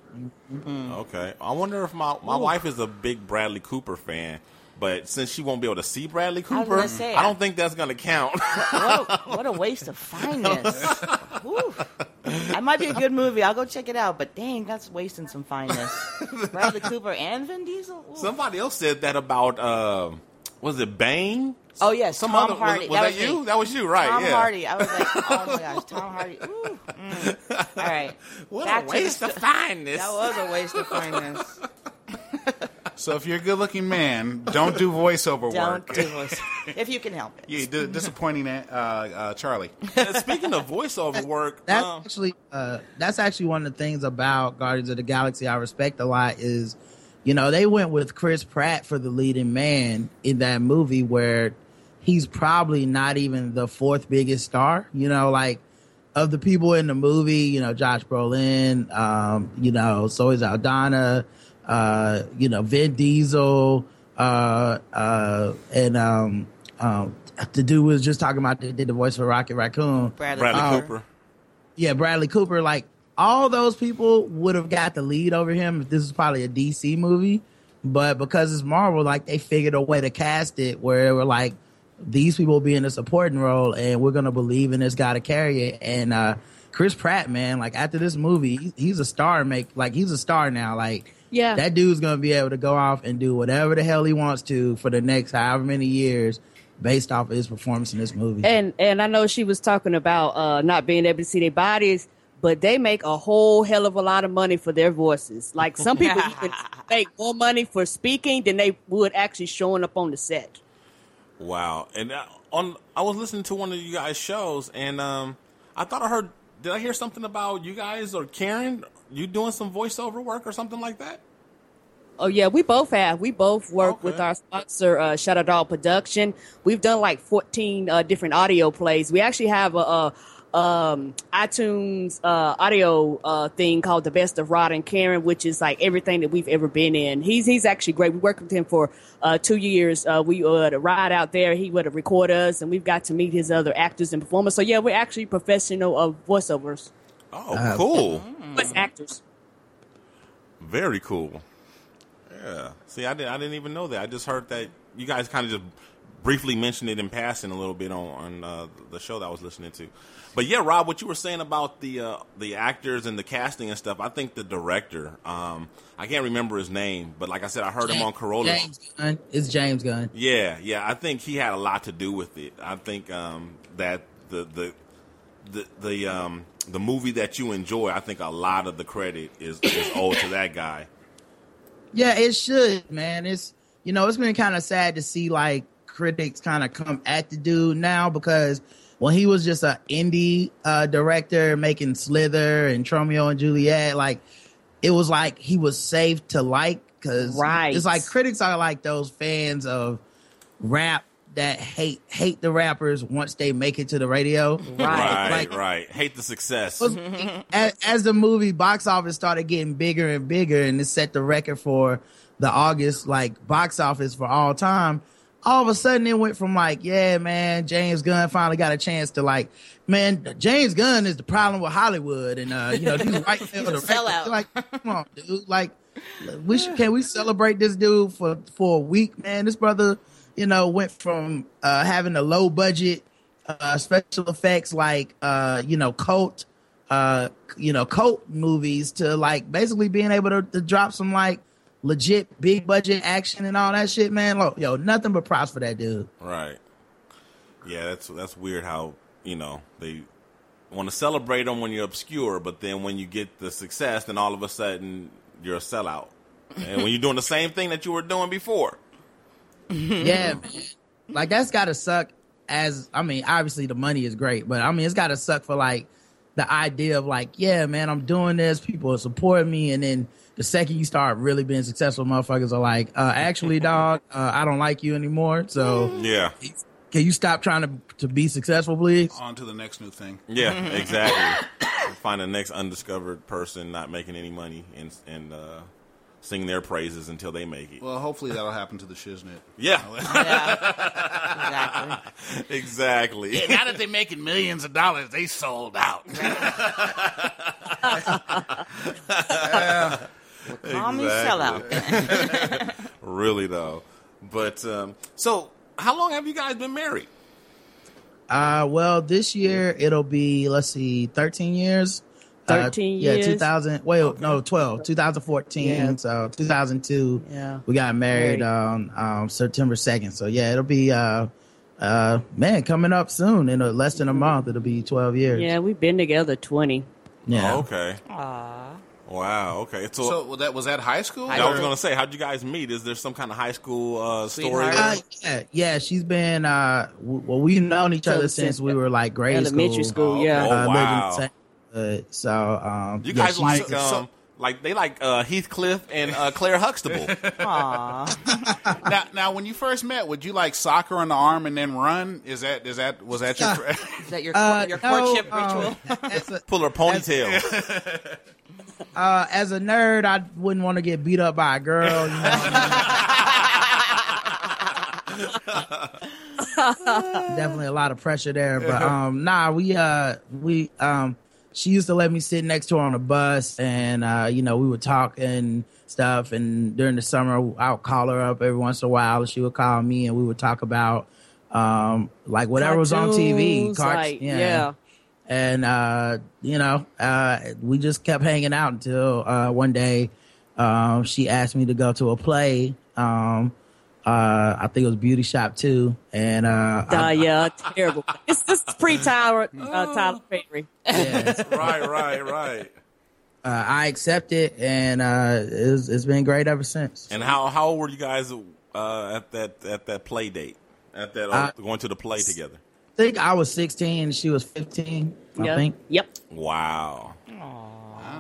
Okay. I wonder if my, my wife is a big Bradley Cooper fan, but since she won't be able to see Bradley Cooper, gonna say, I don't think that's going to count. what, a, what a <laughs> waste of fineness. <laughs> That might be a good movie. I'll go check it out. But dang, that's wasting some fineness. <laughs> Bradley Cooper and Vin Diesel. Ooh. Somebody else said that about, uh, was it Bane? Oh yes, Some Tom other, Hardy. Was, was that, was you? me. That was you, right? Tom yeah. Hardy. I was like, <laughs> oh my gosh, Tom Hardy. Ooh, mm. <laughs> All right. What Back a the waste of fineness. That was a waste of fineness. So if you're a good looking man, don't do voiceover Don't work. do this if you can help it. <laughs> You do disappointing uh, uh, Charlie. And Speaking of voiceover work, <laughs> That's um, actually uh, that's actually one of the things about Guardians of the Galaxy I respect a lot is, you know, they went with Chris Pratt for the leading man in that movie where he's probably not even the fourth biggest star. You know, like of the people in the movie, you know, Josh Brolin, um, you know, Zoe Saldana, uh, you know, Vin Diesel, uh, uh, and um, um, the dude was just talking about that did the voice for Rocket Raccoon. Bradley, Bradley Um, Cooper. Yeah, Bradley Cooper, like all those people would have got the lead over him if this was probably a DC movie. But because it's Marvel, like they figured a way to cast it where it were like these people will be in a supporting role and we're gonna believe in this guy to carry it. And uh Chris Pratt, man, like after this movie, he's a star make like he's a star now. Like Yeah. that dude's gonna be able to go off and do whatever the hell he wants to for the next however many years based off of his performance in this movie. And and I know she was talking about uh, not being able to see their bodies, but they make a whole hell of a lot of money for their voices. Like some people <laughs> even make more money for speaking than they would actually showing up on the set. Wow. And uh, on, I was listening to one of you guys' shows, and um, I thought I heard. Did I hear something about you guys or Karen? You doing some voiceover work or something like that? Oh yeah, we both have. We both work Okay. with our sponsor, uh, Shadow Dog Production. We've done like fourteen uh, different audio plays. We actually have a, a um, iTunes uh, audio uh, thing called "The Best of Rod and Karen," which is like everything that we've ever been in. He's he's actually great. We worked with him for uh, two years. Uh, we would ride out there. He would record us, and we've got to meet his other actors and performers. So yeah, we're actually professional of voiceovers, Oh, cool. voice actors. Very cool. Yeah. See, I didn't. I didn't even know that. I just heard that you guys kind of just briefly mentioned it in passing a little bit on on uh, the show that I was listening to. But yeah, Rob, what you were saying about the uh, the actors and the casting and stuff, I think the director, um, I can't remember his name, but like I said, I heard him on Carolla. James Gunn. It's James Gunn. Yeah, yeah, I think he had a lot to do with it. I think um, that the the the the um, the movie that you enjoy, I think a lot of the credit is is owed to that guy. Yeah, it should, man. It's you know, it's been kind of sad to see like critics kind of come at the dude now because when he was just an indie uh, director making Slither and Romeo and Juliet, like it was like he was safe to like because Right. it's like critics are like those fans of rap that hate hate the rappers once they make it to the radio. Right, Like- right. Hate the success. was- as, as the movie box office started getting bigger and bigger and it set the record for the August like box office for all time, all of a sudden it went from like, yeah, man, James Gunn finally got a chance to like, man, James Gunn is the problem with Hollywood and uh, you know, these white film a sellout. Like, come on, <laughs> dude. Like we should can we celebrate this dude for for a week, man? This brother, you know, went from uh having a low budget uh special effects like uh you know cult uh you know cult movies to like basically being able to, to drop some like legit big budget action and all that shit man Look, yo nothing but props for that dude right. Yeah, that's that's weird how you know they want to celebrate them when you're obscure, but then when you get the success, then all of a sudden you're a sellout. And when you're doing the same thing that you were doing before, <laughs> yeah, man. Like that's gotta suck. As I mean, obviously the money is great, but I mean it's gotta suck for like the idea of like, yeah, man, I'm doing this. People are supporting me, and then the second you start really being successful, motherfuckers are like, uh, actually, dog, uh, I don't like you anymore. So yeah, can you stop trying to to be successful, please? On to the next new thing. yeah, <laughs> exactly. Find the next undiscovered person not making any money and and uh, sing their praises until they make it. Well, hopefully that'll happen to the shiznit. Yeah, <laughs> Yeah, exactly. exactly. now that they're making millions of dollars, they sold out. <laughs> Call me Exactly. sellout. <laughs> really though. But um, so, how long have you guys been married? Uh, well, this year it'll be let's see, thirteen years. Uh, 13 yeah, years? two thousand. Wait, no, 12, 2014. Yeah. So two thousand two. Yeah. we got married Married. on um, September second. So yeah, it'll be uh, uh, man, coming up soon in a, less than a month. It'll be twelve years. Yeah, we've been together 20. yeah. Oh, okay. Wow. Okay. So, so was that was that high school? I was going to say, how'd you guys meet? Is there some kind of high school uh, story? Uh, yeah, yeah, she's been. Uh, w- well, we've known each other Other since since we were like grade Elementary school, Oh, yeah. oh, Uh, lived wow. the same neighborhood. so, um, You guys she's- like so- um, like they like uh, Heathcliff and uh, Claire Huxtable. <laughs> Aw. now, now, when you first met, would you like soccer on the arm and then run? Is that is that was that your? Is that your, Uh, your courtship um, ritual? as, a, Pull her ponytail. <laughs> uh, as a nerd, I wouldn't want to get beat up by a girl. You know? <laughs> Definitely a lot of pressure there, but um, nah, we uh, we um, she used to let me sit next to her on the bus, and uh, you know, we would talk and stuff. And during the summer, I would call her up every once in a while, and she would call me, and we would talk about um, like whatever was on TV. Cartoons, cart- like, yeah. And uh, you know, uh, we just kept hanging out until uh, one day um, she asked me to go to a play. Um, uh, I think it was Beauty Shop too, and uh, Uh, I- yeah, terrible. It's this pre Tyler uh, <laughs> Tyler Perry. yeah, <laughs> right, right, right. uh, I accepted, and uh, it's, it's been great ever since. And how how old were you guys uh, at that at that play date? At that Uh, going to the play together? I think I was 16, she was 15. I think. Yep. Wow.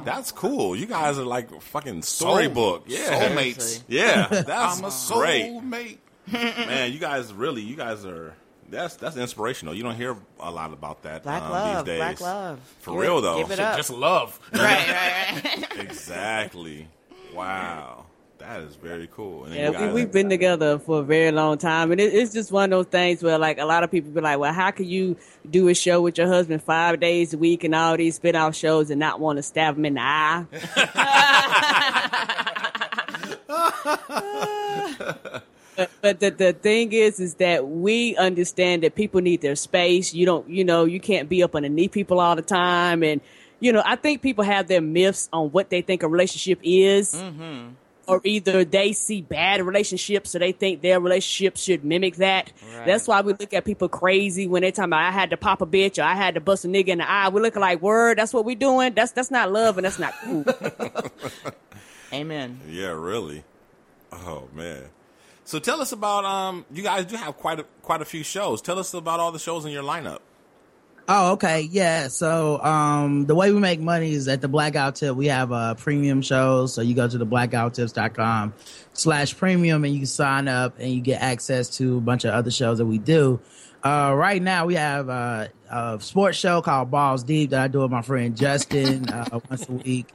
That's cool. You guys are like fucking storybook. Yeah. soulmates. Yeah. <laughs> That's I'm a soulmate. <laughs> Man, you guys really you guys are that's that's inspirational. You don't hear a lot about that Black um, love, these days. black love. For Give real it- though. Give it up. Just love. right, right, right. <laughs> Exactly. Wow. That is very cool. And Yeah, we, guys- we've been together for a very long time, and it, it's just one of those things where, like, a lot of people be like, "Well, how can you do a show with your husband five days a week and all these spin-off shows and not want to stab him in the eye?" <laughs> But, but the the thing is, is that we understand that people need their space. You don't, you know, you can't be up underneath people all the time, and you know, I think people have their myths on what they think a relationship is, mm-hmm. Or either they see bad relationships, so they think their relationship should mimic that. That's why we look at people crazy when they talk about I had to pop a bitch or I had to bust a nigga in the eye. We look like word. That's what we doing. That's that's not love and that's not cool. <laughs> <laughs> Amen. Yeah, really. Oh man. So tell us about um you guys do have quite a quite a few shows. Tell us about all the shows in your lineup. Oh, okay. Yeah. So, um, the way we make money is at the Blackout Tip. We have uh, premium shows. So you go to the blackguywhotips.com slash premium and you can sign up and you get access to a bunch of other shows that we do. Uh, right now we have uh, a sports show called Balls Deep that I do with my friend Justin <laughs> uh, once a week.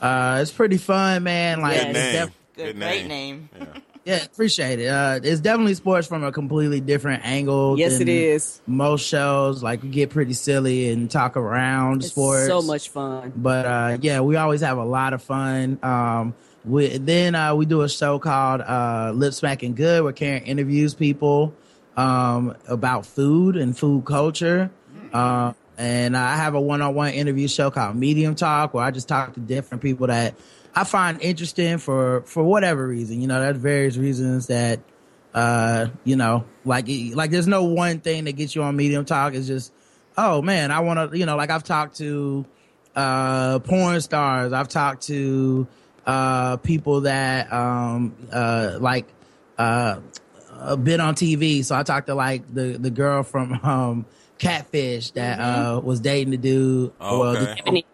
Uh, it's pretty fun, man. Like, Yes. it's Name. def- Good, great name. Yeah. Yeah, appreciate it. Uh, it's definitely sports from a completely different angle. yes, it is. Most shows, like we get pretty silly and talk around It's sports. so much fun. But uh, yeah, we always have a lot of fun. Um, we, then uh, we do a show called uh, Lip Smacking Good, where Karen interviews people um, about food and food culture. Uh, and I have a one-on-one interview show called Medium Talk, where I just talk to different people that I find interesting for for whatever reason. You know, there's various reasons that uh, you know, like like there's no one thing that gets you on Medium Talk. It's just, oh man, I want to, you know, like I've talked to uh porn stars. I've talked to uh people that um uh like uh uh, been on TV. So I talked to like the the girl from um Catfish that uh was dating the dude. Oh, well, the, Ebony.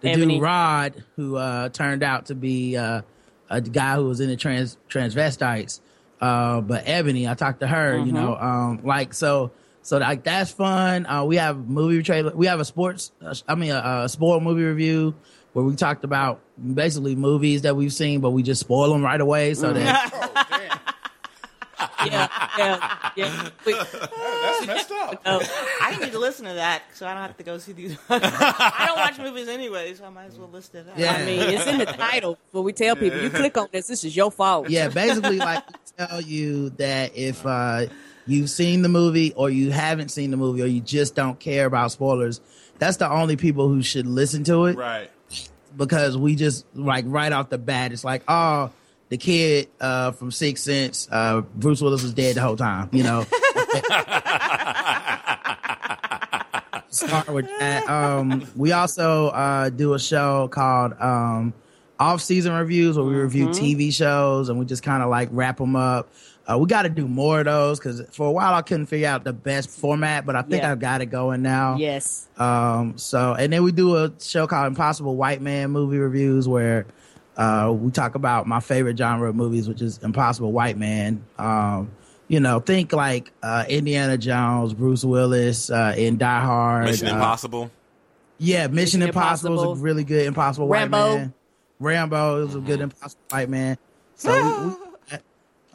The Ebony. dude Rod, who uh, turned out to be uh, a guy who was in the trans transvestites. Uh, but Ebony, I talked to her. You know, um, like so. So like that's fun. Uh, we have movie trailer. We have a sports. Uh, I mean, a, a sport movie review where we talked about basically movies that we've seen, but we just spoil them right away. So that <laughs> yeah, yeah, yeah. We- That's messed up. I need to listen to that so I don't have to go see these. <laughs> I don't watch movies anyway, so I might as well listen to that. Yeah. I mean, it's in the title. But we tell people, you click on this, this is your fault. yeah, basically like we tell you that if uh, you've seen the movie or you haven't seen the movie or you just don't care about spoilers, that's the only people who should listen to it. Right. because we just like right off the bat, it's like, oh, the kid uh, from Sixth Sense, uh, Bruce Willis was dead the whole time. You know. <laughs> Start with that. Um, we also uh, do a show called um, Off Season Reviews, where we review TV shows and we just kind of like wrap them up. Uh, we got to do more of those because for a while I couldn't figure out the best format, but I think Yeah. I've got it going now. Yes. Um, so, and then we do a show called Impossible White Man Movie Reviews where uh, we talk about my favorite genre of movies, which is Impossible White Man. Um, you know, think like uh, Indiana Jones, Bruce Willis uh, in Die Hard. Mission uh, Impossible. Yeah, Mission, Mission Impossible is a really good Impossible Rambo. White Man. Rambo is a good Impossible White Man. So we, we,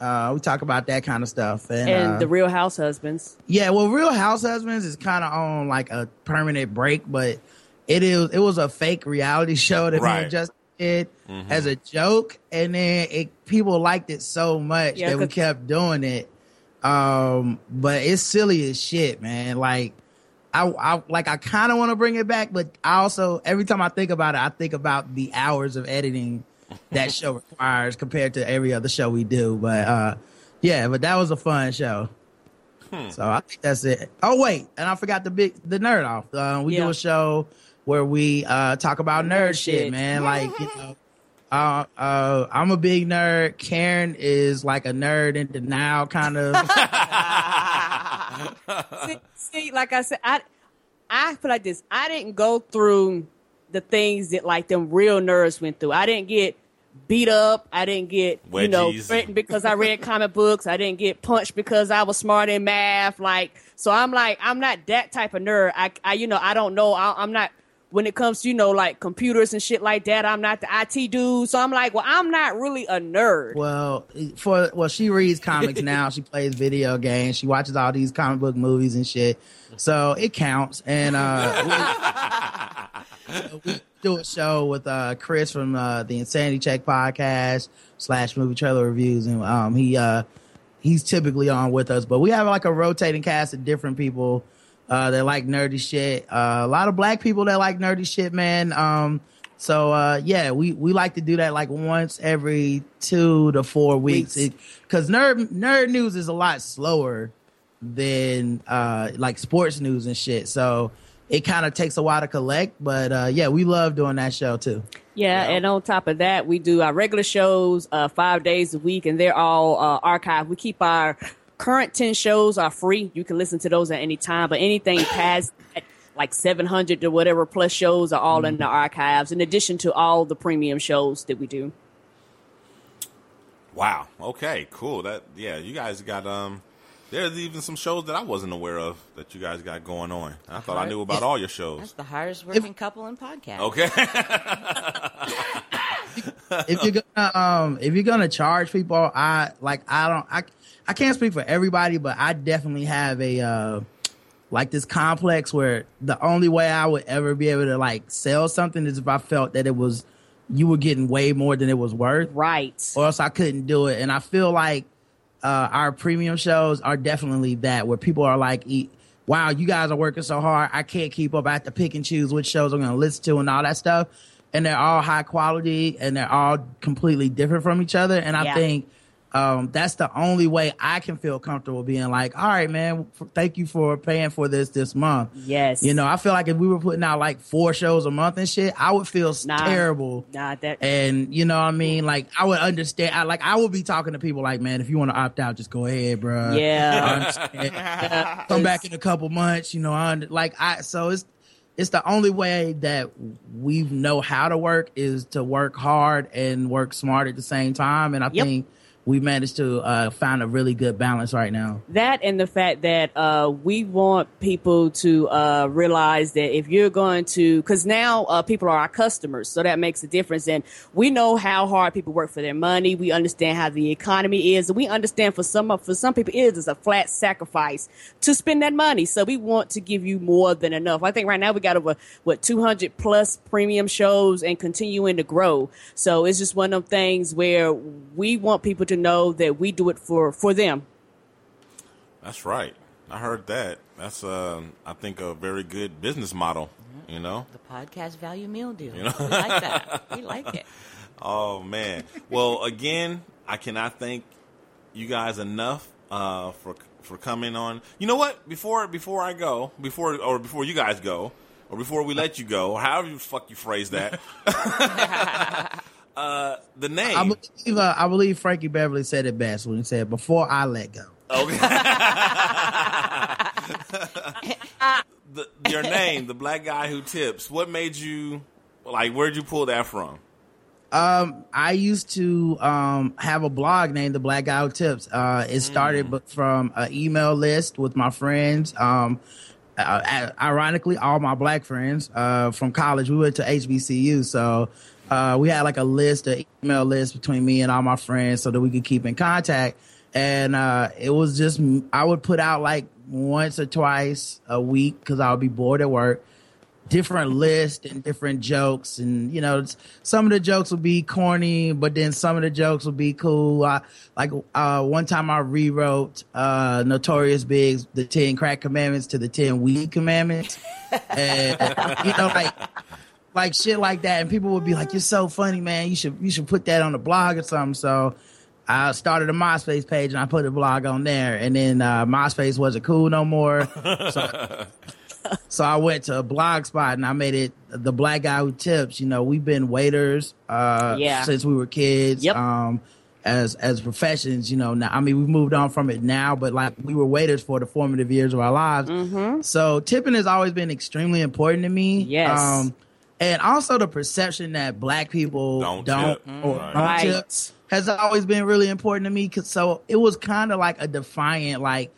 <laughs> uh, we talk about that kind of stuff. And, And uh, the Real House Husbands. yeah, well, Real House Husbands is kind of on like a permanent break, but it is it was a fake reality show that me Right. and Justin did as a joke, and then it people liked it so much Yeah, that we kept doing it. Um, but it's silly as shit, man. Like. I, I like I kind of want to bring it back, but I also every time I think about it, I think about the hours of editing that show <laughs> requires compared to every other show we do. But uh yeah, but that was a fun show. So I think that's it. Oh wait, and I forgot the big the nerd off. Uh, we do a show where we uh talk about nerd, Nerd shit, shit. man. <laughs> Like you know, uh, uh, I'm a big nerd. Karen is like a nerd in denial, kind of. <laughs> see, see, like I said, I I feel like this. I didn't go through the things that like them real nerds went through. I didn't get beat up. I didn't get you know threatened because I read comic books. I didn't get punched because I was smart in math. Like so, I'm like I'm not that type of nerd. I, I you know I don't know. I, I'm not when it comes to you know like computers and shit like that. I'm not the IT dude. So I'm like, well, I'm not really a nerd. Well, for well, she reads comics <laughs> now. She plays video games. She watches all these comic book movies and shit. So it counts. And uh, we, we do a show with uh, Chris from uh, the Insanity Check podcast slash movie trailer reviews, and um, he uh, he's typically on with us. But we have like a rotating cast of different people uh, that like nerdy shit. Uh, a lot of black people that like nerdy shit, man. Um, so uh, yeah, we, we like to do that like once every two to four weeks because nerd nerd news is a lot slower than uh, like sports news and shit. So it kind of takes a while to collect, but uh, yeah, we love doing that show too. Yeah, and on top of that, we do our regular shows uh, five days a week, and they're all uh, archived. We keep our current 10 shows are free. You can listen to those at any time, but anything <coughs> past that, like 700 or whatever plus shows are all in the archives, in addition to all the premium shows that we do. Wow. Okay. Cool. That yeah. You guys got um. There's even some shows that I wasn't aware of that you guys got going on. I thought I knew <laughs> about all your shows. That's the hardest working couple in podcast. Okay. <laughs> <laughs> if you're gonna um if you're gonna charge people i like i don't i i can't speak for everybody but i definitely have a uh like this complex where the only way i would ever be able to like sell something is if i felt that it was you were getting way more than it was worth. Right. or else i couldn't do it. And i feel like uh our premium shows are definitely that where people are like e- wow you guys are working so hard. I can't keep up. I have to pick and choose which shows i'm gonna listen to and all that stuff and they're all high quality and they're all completely different from each other and i Yeah. think um, that's the only way I can feel comfortable being like, all right, man, f- thank you for paying for this this month. Yes. You know, I feel like if we were putting out like four shows a month and shit, I would feel Nah. terrible. Nah, that And you know what I mean? Like I would understand. I like I would be talking to people like, man, if you want to opt out, just go ahead, bro. Yeah. <laughs> Come back in a couple months. You know, I like I. So it's it's the only way that we know how to work is to work hard and work smart at the same time. And I Yep. think we managed to uh, find a really good balance right now. that and the fact that uh, we want people to uh, realize that if you're going to, because now uh, people are our customers, so that makes a difference. And we know how hard people work for their money. We understand how the economy is, we understand for some for some people it is a flat sacrifice to spend that money. So we want to give you more than enough. I think right now we got over what 200 plus premium shows and continuing to grow. So it's just one of them things where we want people to know that we do it for for them. That's right. I heard that. That's, um, I think, a very good business model. You know. The podcast value meal deal. You know? We like that. We like it. <laughs> Oh man. Well, again, I cannot thank you guys enough uh, for for coming on. You know what? Before before I go, before or before you guys go, or before we let you go, or however you fuck you phrase that. <laughs> <laughs> uh, the I name. believe uh, I believe Frankie Beverly said it best when he said, "Before I let go." Okay. <laughs> <laughs> the, your name, the black guy who tips. What made you like? Where'd you pull that from? Um, I used to um have a blog named The Black Guy Who Tips. Uh, it started b- from an email list with my friends. Um, uh, ironically, all my black friends uh from college. We went to HBCU, so uh we had like a list, an email list between me and all my friends, so that we could keep in contact. And uh it was just I would put out like once or twice a week because I would be bored at work. Different lists and different jokes and you know some of the jokes will be corny but then some of the jokes will be cool. I, like uh one time i rewrote uh Notorious B.I.G.'s the 10 crack commandments to the 10 weed commandments. And you know like like shit like that and people would be like you're so funny man you should you should put that on the blog or something so I started a MySpace page and I put a blog on there, and then uh, MySpace wasn't cool no more. So <laughs> so I went to a Blogspot and I made it the black guy who tips. You know, we've been waiters uh Yeah. since we were kids. Yep. Um as as professions, you know, now I mean we've moved on from it now, but like we were waiters for the formative years of our lives. Mm-hmm. So tipping has always been extremely important to me. Yes. Um and also the perception that black people Don't don't, tip. or Right. don't tip has always been really important to me. Cause so it was kind of like a defiant, like,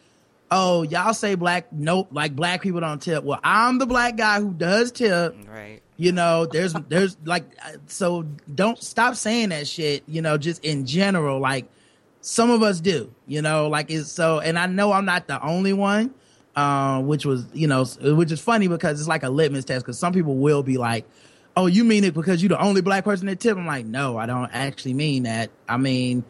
oh, y'all say black, nope, like black people don't tip. Well, I'm the black guy who does tip. Right. You know, there's, there's like, so don't stop saying that shit, you know, just in general. Like, some of us do, you know, like it's so, and I know I'm not the only one, uh, which was, you know, which is funny because it's like a litmus test because some people will be like, oh, you mean it because you're the only black person that tip? I'm like, no, I don't actually mean that. I mean,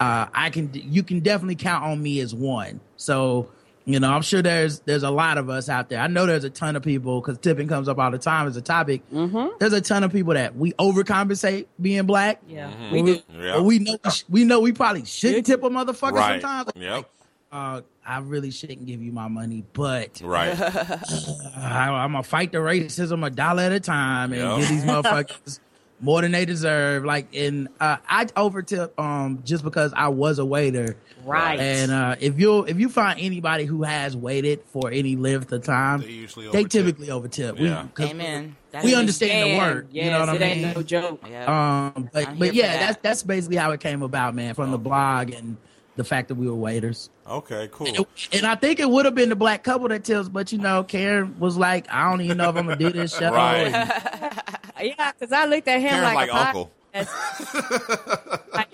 uh, I can, you can definitely count on me as one. So, you know, I'm sure there's there's a lot of us out there. I know there's a ton of people because tipping comes up all the time as a topic. Mm-hmm. There's a ton of people that we overcompensate being black. Yeah, Mhm. we We, do. Yeah. we know we, sh- we know we probably should tip a motherfucker Right. sometimes. Yep. Uh, I really shouldn't give you my money, but Right. <laughs> I, I'm gonna fight the racism a dollar at a time and Yeah. give these <laughs> motherfuckers more than they deserve. Like, and uh, I overtip um just because I was a waiter, Right. And uh, if you if you find anybody who has waited for any length of time, They usually they overtip. typically overtip. Yeah. We, 'cause Amen. That's we understand the Man, work. Yes, you know what I it mean? ain't no joke. Yeah. Um, but but yeah, that. that's that's basically how it came about, man. From the blog and the fact that we were waiters. Okay. Cool. And, and I think it would have been the black couple that tells, but you know, Karen was like, I don't even know if I'm gonna do this show. <laughs> Right. And- <laughs> Yeah, because I looked at him Karen's like, like a uncle. podcast. <laughs> I,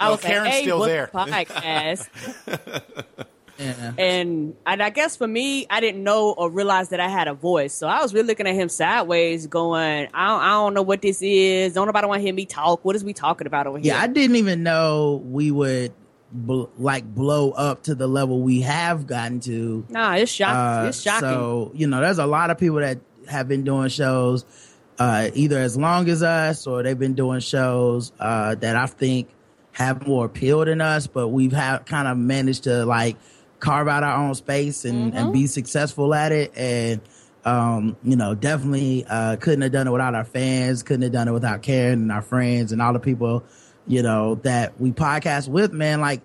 I No, was Karen's like, hey, still there. a podcast? yeah. and and I guess for me, I didn't know or realize that I had a voice. So I was really looking at him sideways, going, I don't, I don't know what this is. Don't nobody want to hear me talk. What is we talking about over here? Yeah, I didn't even know we would bl- like blow up to the level we have gotten to. nah, it's shocking. Uh, it's shocking. So you know, there's a lot of people that have been doing shows uh, either as long as us or they've been doing shows uh, that I think have more appeal than us, but we've have kind of managed to like carve out our own space and, and be successful at it. And um, you know, definitely uh, couldn't have done it without our fans, couldn't have done it without Karen and our friends and all the people, you know, that we podcast with, man. Like,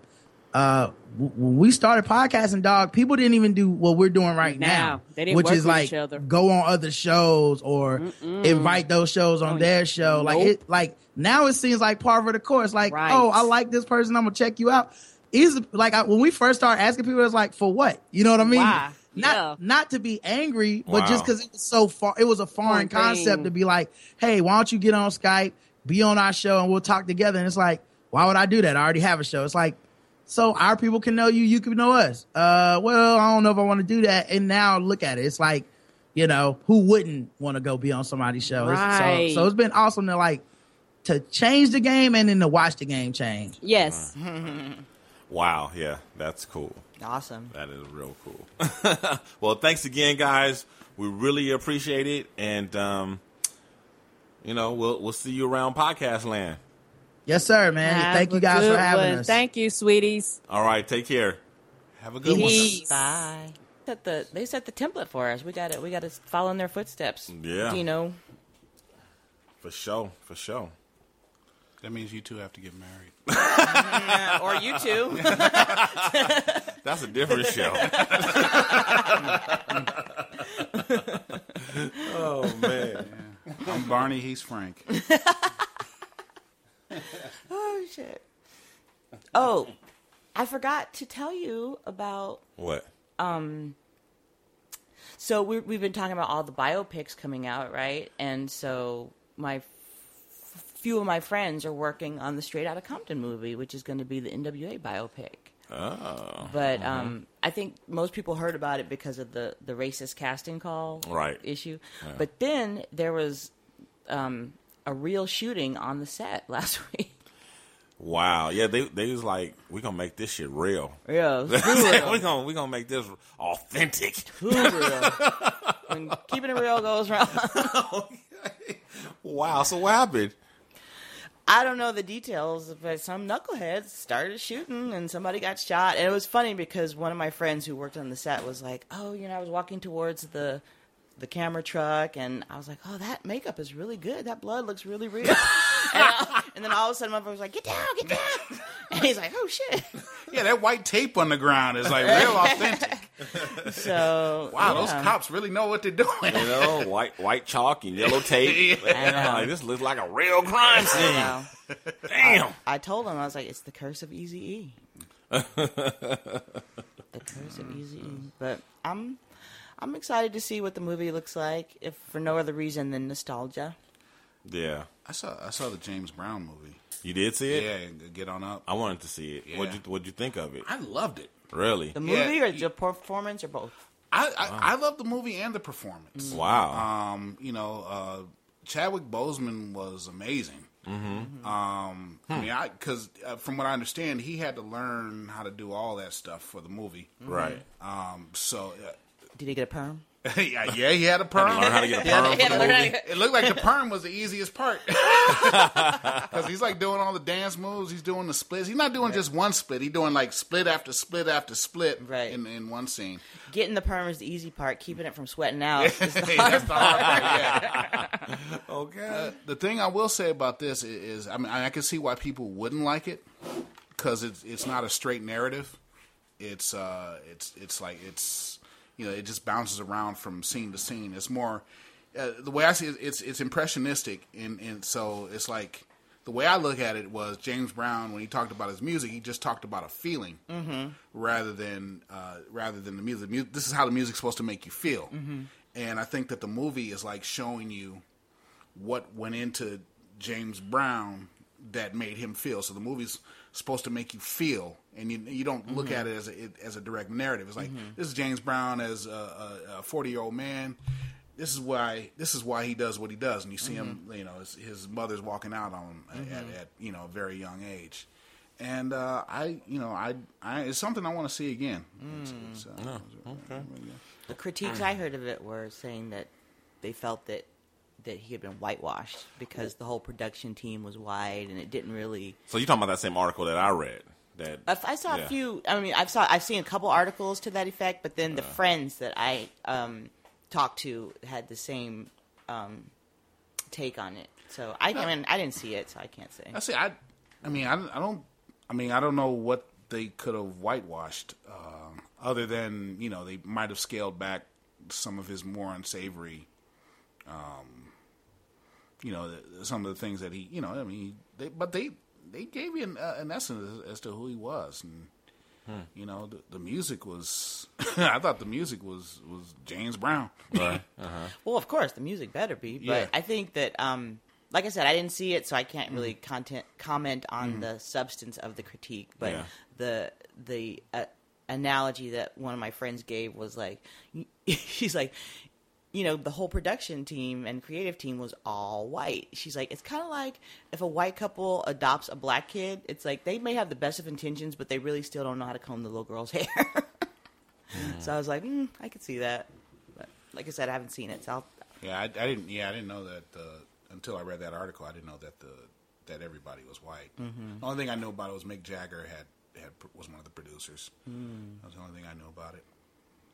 uh, when we started podcasting, dog, people didn't even do what we're doing right Now. now, They didn't which work is with like each other. go on other shows or invite those shows on Oh, their show. Like it, like now it seems like part of the course. Like, Right. oh, I like this person, I'm gonna check you out. Is like I, when we first started asking people, it's like for what? You know what I mean? Why? Not Yeah. not to be angry, but Wow. just because it was so far, it was a foreign Foreign concept to be like, hey, why don't you get on Skype, be on our show, and we'll talk together. And it's like, why would I do that? I already have a show. It's like, so our people can know you, you can know us. Uh, well, I don't know if I want to do that. And now look at it. It's like, you know, who wouldn't want to go be on somebody's show? Right. So, so it's been awesome to like to change the game and then to watch the game change. Yes. Wow, <laughs> yeah, that's cool. Awesome. That is real cool. <laughs> well, thanks again, guys. We really appreciate it, and um, you know, we'll we'll see you around podcast land. Yes, sir, man. Have Thank you guys for having one. us. Thank you, sweeties. All right, take care. Have a good one. Bye. Set the they set the template for us. We got it. we got to follow in their footsteps. Yeah. You know. For sure, for sure. That means you two have to get married. <laughs> <laughs> or you two. <laughs> That's a different show. oh man. I'm Barney. He's Frank. <laughs> oh shit. Oh, I forgot to tell you about What? Um. So we we've been talking about all the biopics coming out, right? And so my few of my friends are working on the Straight Outta Compton movie, which is going to be the NWA biopic. Oh. But um, I think most people heard about it because of the the racist casting call Right. issue. But then there was um, a real shooting on the set <laughs> last week. Wow. Yeah, they they was like, we gonna make this shit real. Yeah, <laughs> it was too real. <laughs> we gonna we gonna make this authentic. Too real. When keeping it real goes wrong. Wow. So what happened? I don't know the details, but some knuckleheads started shooting and somebody got shot. And it was funny because one of my friends who worked on the set was like, "Oh, you know, I was walking towards the the camera truck and I was like, "Oh, that makeup is really good. That blood looks really real." <laughs> I- and then all of a sudden my brother was like, "Get down, get down." <laughs> And he's like, "Oh shit." Yeah, that white tape on the ground is like real <laughs> authentic. So, Wow, yeah. those cops really know what they're doing. You know, white white chalk and yellow tape. <laughs> I know. Like, this looks like a real crime scene. know. Damn. I told him I was like, "It's the curse of Easy E." the curse of Easy E. But I'm, I'm excited to see what the movie looks like, if for no other reason than nostalgia. Yeah. I saw I saw the James Brown movie. You did see it? Yeah, get on up. I wanted to see it. Yeah. What'd you What'd you think of it? I loved it. Really? The Yeah. movie or the performance or both? I I, I love the movie and the performance. Wow. Um, you know, uh, Chadwick Boseman was amazing. Mm-hmm. Um, I mean, I because uh, from what I understand, he had to learn how to do all that stuff for the movie. right. Um, so uh, Did he get a perm? <laughs> yeah, yeah, he had a perm. Learn how to get a <laughs> perm the. It looked like the perm was the easiest part <laughs> because he's like doing all the dance moves. He's doing the splits. He's not doing just one split. He's doing like split after split after split Right. in, in one scene. Getting the perm is the easy part. Keeping it from sweating out is the hard part, yeah. Okay. Uh, the thing I will say about this i- is, I mean, I can see why people wouldn't like it because it's it's not a straight narrative. It's uh, it's it's like it's you know, it just bounces around from scene to scene. It's more uh, the way I see it. It's it's impressionistic, and and so it's like the way I look at it was James Brown when he talked about his music, he just talked about a feeling rather than uh, rather than the music. Mu- This is how the music's supposed to make you feel, and I think that the movie is like showing you what went into James Brown that made him feel. So the movie's supposed to make you feel, and you you don't look mm-hmm. at it as a as a direct narrative. It's like mm-hmm. this is James Brown as a forty year old man. This is why this is why he does what he does, and you see him. Mm-hmm. You know, his, his mother's walking out on him at, at you know a very young age. And uh, I, you know, I, I, it's something I want to see again. It's, mm. it's, uh, oh, The critiques I heard of it were saying that they felt that that he had been whitewashed because the whole production team was white and it didn't really. So you're talking about that same article that I read? That I saw Yeah. a few. I mean, I've saw I've seen a couple articles to that effect, but then the friends that I um, talked to had the same um, take on it. So I, I mean, I didn't see it, so I can't say. I see. I, I mean, I, don't- I don't. I mean, I don't know what they could have whitewashed, uh, other than you know they might have scaled back some of his more unsavory, um, you know, some of the things that he, you know, I mean, they, but they they gave you an, uh, an essence as, as to who he was, and you know, the, the music was. <laughs> I thought the music was was James Brown. right? <laughs> Well, of course, the music better be, but Yeah. I think that, um, like I said, I didn't see it, so I can't really content comment on the substance of the critique. But Yeah. the the uh, analogy that one of my friends gave was like, <laughs> she's like, you know, the whole production team and creative team was all white. She's like, it's kind of like if a white couple adopts a black kid. It's like they may have the best of intentions, but they really still don't know how to comb the little girl's <laughs> hair. So I was like, mm, I could see that. But like I said, I haven't seen it, so I'll, Yeah, I, I didn't. Yeah, I didn't know that uh, until I read that article. I didn't know that the that everybody was white. Mm-hmm. The only thing I knew about it was Mick Jagger had had was one of the producers. Mm. That's the only thing I knew about it.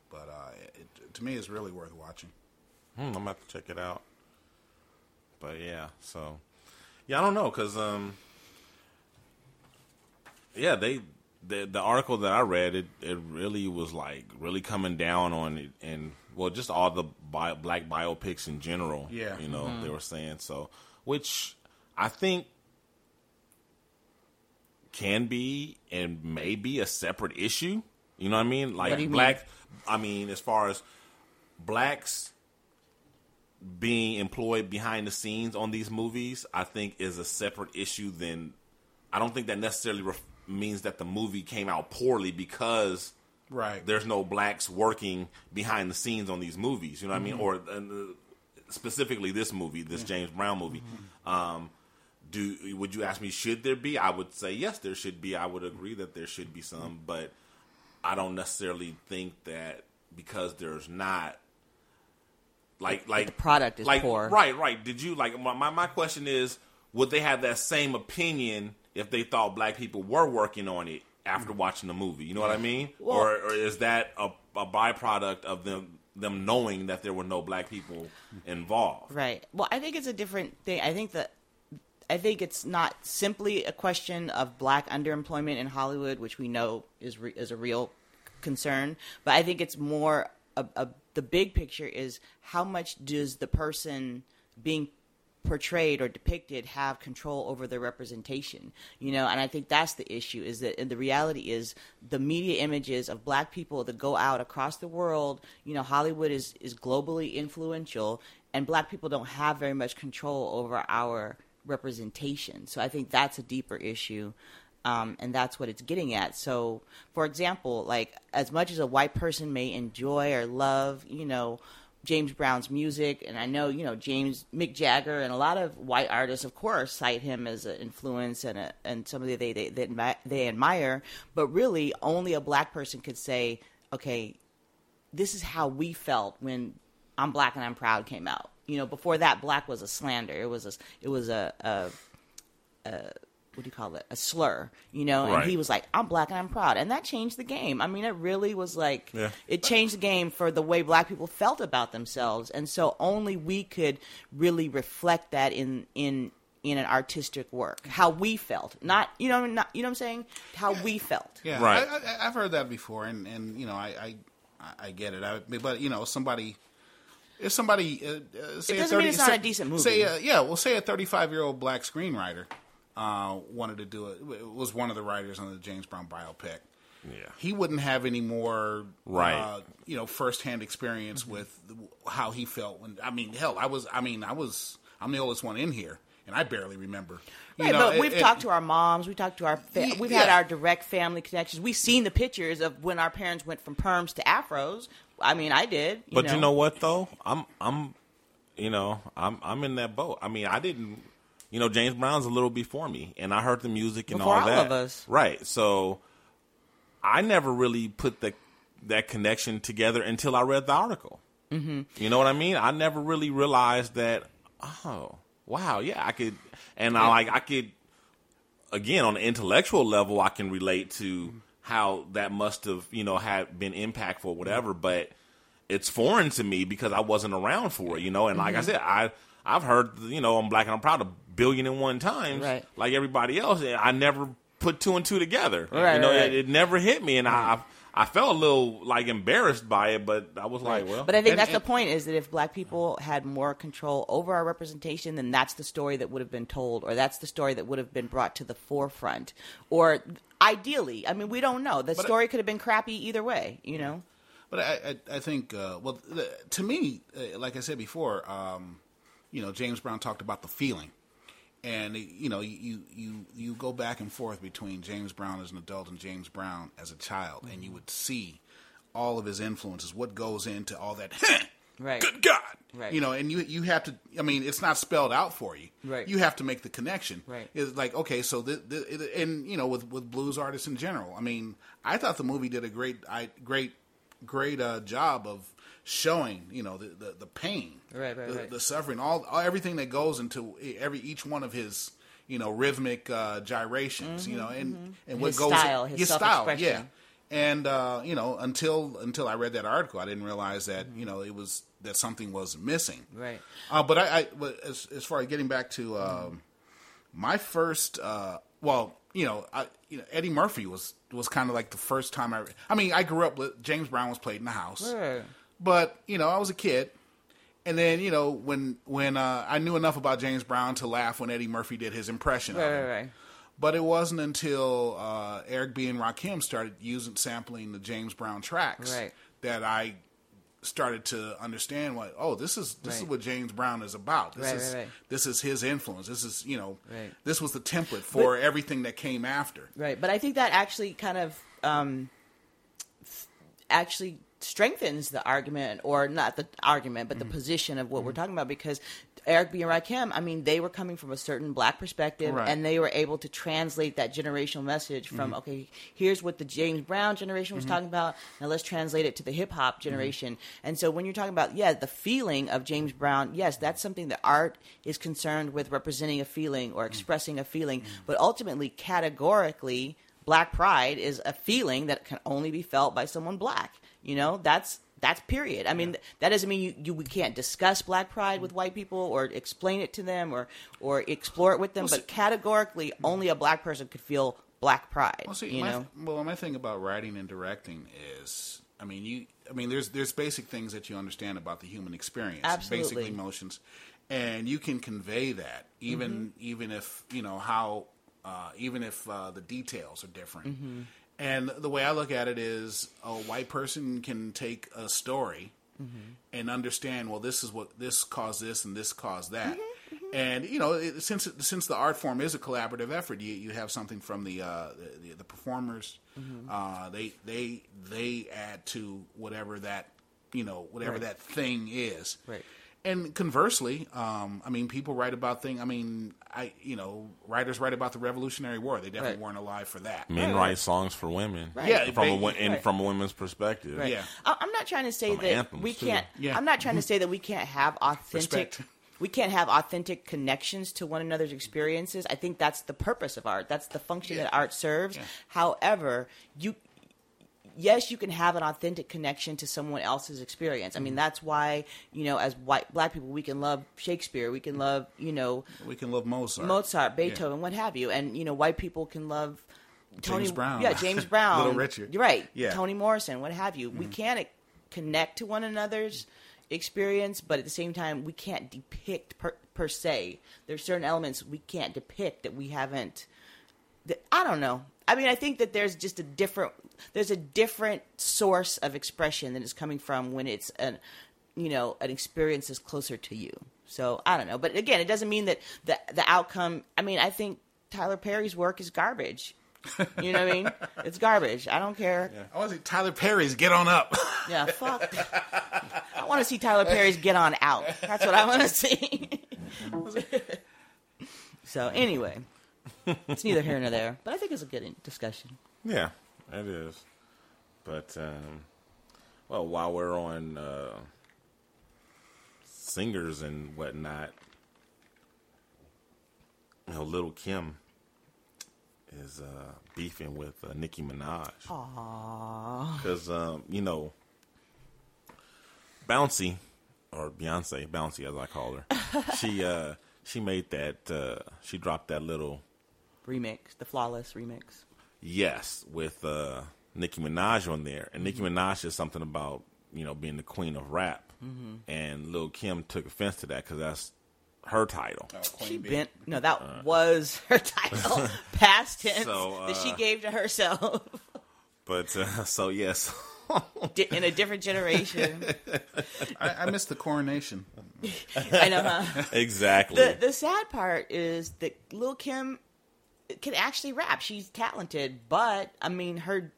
But uh, it, to me, it's really worth watching. Hmm, I'm gonna have to check it out. But yeah, so yeah, I don't know because um, yeah, they the the article that I read it it really was like really coming down on it and well just all the bi- black biopics in general. Yeah. you know they were saying so, which I think can be and may be a separate issue. You know what I mean? Like What do you mean? black. I mean, as far as blacks being employed behind the scenes on these movies, I think is a separate issue than. I don't think that necessarily ref- means that the movie came out poorly because Right. there's no blacks working behind the scenes on these movies. You know what I mean? Or uh, specifically this movie, this James Brown movie. Um, do would you ask me should there be? I would say yes, there should be. I would agree that there should be some, but I don't necessarily think that because there's not like like the product is like poor. right right. Did you like my my, question is would they have that same opinion if they thought black people were working on it after mm. watching the movie? You know what I mean? Well- or or is that a, a byproduct of them them knowing that there were no black people involved? Right. Well, I think it's a different thing. I think that I think it's not simply a question of black underemployment in Hollywood, which we know is re- is a real concern. But I think it's more a, a, the big picture is how much does the person being portrayed or depicted have control over their representation you know? And i think that's the issue is that and the reality is the media images of black people that go out across the world you know hollywood is is globally influential and black people don't have very much control over our representation. So i think that's a deeper issue um, and that's what it's getting at. So, for example, like as much as a white person may enjoy or love, you know, James Brown's music, and I know you know James Mick Jagger and a lot of white artists, of course, cite him as an influence and a, and somebody they they they, they admire. But really, only a black person could say, okay, this is how we felt when I'm Black and I'm Proud came out. You know, before that, black was a slander. It was a it was a, a what do you call it? A slur, you know? And he was like, I'm black and I'm proud. And that changed the game. I mean, it really was like, Yeah. it changed the game for the way black people felt about themselves. And so only we could really reflect that in, in, in an artistic work, how we felt, not you know, not you know what I'm saying, how we felt. Yeah, Right. I, I, I've heard that before, and, and you know, I I, I get it. I, but you know, somebody if somebody uh, uh, say It doesn't mean 30 it's not say- a decent movie. Say uh, yeah, well, say a thirty-five year old black screenwriter uh, wanted to do it. it. Was one of the writers on the James Brown biopic. Yeah. He wouldn't have any more, Right. Uh, you know, firsthand experience with how he felt when. I mean, hell, I was. I mean, I was. I'm the oldest one in here, and I barely remember. You Right, know, but it- we've it- talked to our moms, we talked to our, fa- Ye- we've had yeah. our direct family connections. We've seen the pictures of when our parents went from perms to afros. I mean, I did. You But know. you know what though? I'm I'm you know, I'm I'm in that boat. I mean, I didn't you know, James Brown's a little before me and I heard the music and Before all all that. of us. Right. So I never really put the that connection together until I read the article. Mm-hmm. You know what I mean? I never really realized that oh wow, yeah, I could, and I like I could again on the intellectual level, I can relate to how that must have you know had been impactful, or whatever. But it's foreign to me because I wasn't around for it, you know. And like I Mm-hmm. said, I I've heard you know I'm black and I'm proud a billion and one times, Right. like everybody else. and I never put two and two together. Right, you know, right, right. It, it never hit me, and I. I felt a little like embarrassed by it, but I was like, well, But I think And- that's and- the point: is that if black people had more control over our representation, then that's the story that would have been told, or that's the story that would have been brought to the forefront. Or ideally, I mean, we don't know. The But I- story could have been crappy either way. You know. But I, I, I think, uh, well, the, to me, uh, like I said before, um, you know, James Brown talked about the feeling, and you know, you you you go back and forth between James Brown as an adult and James Brown as a child, and you mm-hmm. would see all of his influences, what goes into all that. <laughs> Right. Good God. Right. You know, and you you have to. I mean, it's not spelled out for you. Right. You have to make the connection. Right. It's like okay, so the, the and you know with with blues artists in general. I mean, I thought the movie did a great I great great uh, job of showing you know the the, the pain, Right, right, the, right. the suffering, all, all everything that goes into every each one of his you know rhythmic uh, gyrations. You know, and and what His goes style, his style, yeah. And uh, you know, until until I read that article, I didn't realize that you know it was that something was missing. Right. Uh, but I, I but as as far as getting back to um, my first, uh, well, you know, I, you know, Eddie Murphy was was kind of like the first time I. I mean, I grew up with James Brown was played in the house, Right. but you know, I was a kid. And then you know when when uh, I knew enough about James Brown to laugh when Eddie Murphy did his impression Right. of him. Right. Right. But it wasn't until uh, Eric B. and Rakim started using sampling the James Brown tracks Right. that I started to understand what oh this is this is what James Brown is about. This Right, is right, right. this is his influence. This is you know Right. this was the template for everything that came after. Right, but I think that actually kind of um, actually strengthens the argument, or not the argument, but the mm-hmm. position of what we're mm-hmm. talking about. Because Eric B. and Rakim, I mean, they were coming from a certain black perspective, Right. and they were able to translate that generational message from mm-hmm. okay, here's what the James Brown generation was talking about. Now let's translate it to the hip hop generation. And so when you're talking about yeah, the feeling of James Brown, yes, that's something that art is concerned with representing a feeling or mm. expressing a feeling, mm. but ultimately categorically black pride is a feeling that can only be felt by someone black. You know, that's that's period. I mean, that doesn't mean you, you we can't discuss black pride with white people or explain it to them or or explore it with them, Well, but categorically only a black person could feel black pride. Well, see, you my, know, well, my thing about writing and directing is, I mean, you, I mean, there's there's basic things that you understand about the human experience, Absolutely. basic emotions, and you can convey that even Mm-hmm. even if you know how, uh, even if uh, the details are different. Mm-hmm. And the way I look at it is, a white person can take a story Mm-hmm. and understand. Well, this is what this caused this, and this caused that. Mm-hmm, And you know, it, since it, since the art form is a collaborative effort, you you have something from the uh, the, the performers. Mm-hmm. Uh, they they they add to whatever that you know whatever Right. that thing is. Right. And conversely, um, I mean, people write about things. I mean, I you know, writers write about the Revolutionary War. They definitely Right. weren't alive for that. men write songs for women, Right. Yeah, from a, they- wo- in, right. from a women's perspective. Right. Yeah. I- I'm not trying to say Some that we can't. Yeah. I'm not trying to say that we can't have authentic. Respect. <laughs> We can't have authentic connections to one another's experiences. I think that's the purpose of art. That's the function Yeah. that art serves. Yeah. However, you yes, you can have an authentic connection to someone else's experience. I Mm-hmm. mean, that's why you know, as white black people, we can love Shakespeare. We can love you know We can love Mozart, Mozart, Beethoven, what have you, and you know, white people can love Tony Brown. Yeah, James <laughs> Brown, Little Richard. You're right. Yeah. Mm-hmm. Toni Morrison, what have you. We can't connect to one another's experience, but at the same time, we can't depict per, per se. There's certain elements we can't depict that we haven't. That, I don't know. I mean, I think that there's just a different. There's a different source of expression that is coming from when it's an, you know, an experience is closer to you. So I don't know, but again, it doesn't mean that the the outcome. I mean, I think Tyler Perry's work is garbage. You know what I mean? <laughs> It's garbage. I don't care. I want to see Tyler Perry's "Get On Up." Yeah, fuck. <laughs> I want to see Tyler Perry's get on out. That's what I want to see. <laughs> so anyway, it's neither here nor there, but I think it's a good discussion. Yeah, it is. But um, well, while we're on uh, singers and whatnot, you know, Little Kim is uh, beefing with uh, Nicki Minaj. Because, um, you know, Bouncy, or Beyonce, Bouncy as I call her, <laughs> she uh, she made that, uh, she dropped that little Remix, the flawless remix. Yes, with uh, Nicki Minaj on there, and Nicki Minaj is something about you know being the queen of rap, and Lil Kim took offense to that because that's her title. She bent. No, that was <laughs> her title. <laughs> Past tense So, that she uh, gave to herself <laughs> But uh, so yes, in a different generation. I, I missed the coronation. I know, huh? exactly. The the sad part is that Lil Kim can actually rap. She's talented, but I mean, her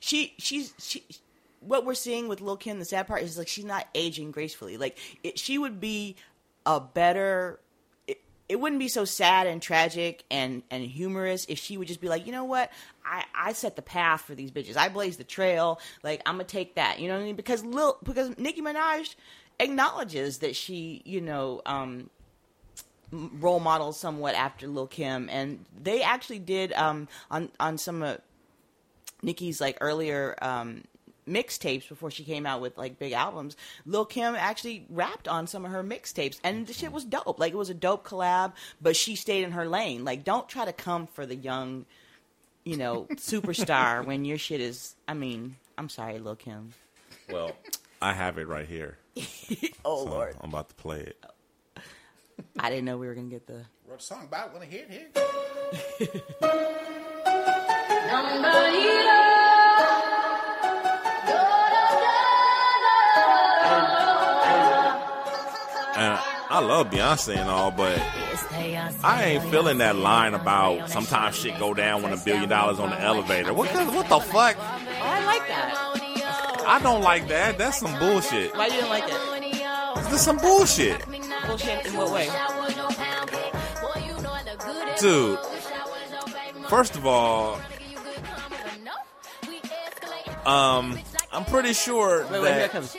she she's she. What we're seeing with Lil Kim, the sad part is like she's not aging gracefully. Like it, she would be a better. It, wouldn't be so sad and tragic and and humorous if she would just be like, you know what, I I set the path for these bitches. I blaze the trail. Like I'm gonna take that. You know what I mean? Because Lil because Nicki Minaj acknowledges that she you know um role models somewhat after Lil Kim, and they actually did um, on on some of Nicki's like earlier um, mixtapes before she came out with like big albums. Lil Kim actually rapped on some of her mixtapes, and the shit was dope. Like it was a dope collab, but she stayed in her lane. Like don't try to come for the young, you know, <laughs> superstar when your shit is. I mean, I'm sorry, Lil Kim. well, I have it right here. <laughs> Oh So Lord, I'm about to play it. <laughs> I didn't know we were gonna get the. Wrote a song about it. Want to hear it? Here. <laughs> And I love Beyonce and all, but I ain't feeling that line about sometimes shit go down when a billion dollars on the elevator. What the, what the fuck? I like that. I don't like that. That's some bullshit. Why you didn't like it? This is some bullshit. Bullshit in what way? Dude, first of all, um, I'm pretty sure Wait, wait, here that comes.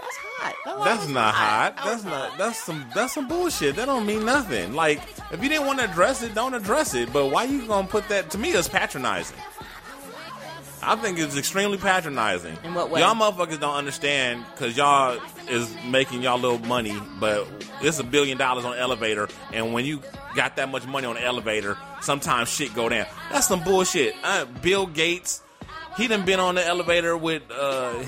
That's hot. That's not hot. That That's not. That's some. That's some bullshit. That don't mean nothing. Like if you didn't want to address it, don't address it. But why you gonna put that? To me, it's patronizing. I think it's extremely patronizing. In what way? Y'all motherfuckers don't understand because y'all is making y'all little money, but it's a billion dollars on elevator, and when you got that much money on the elevator, sometimes shit go down. That's some bullshit. Uh, Bill Gates, he done been on the elevator with uh,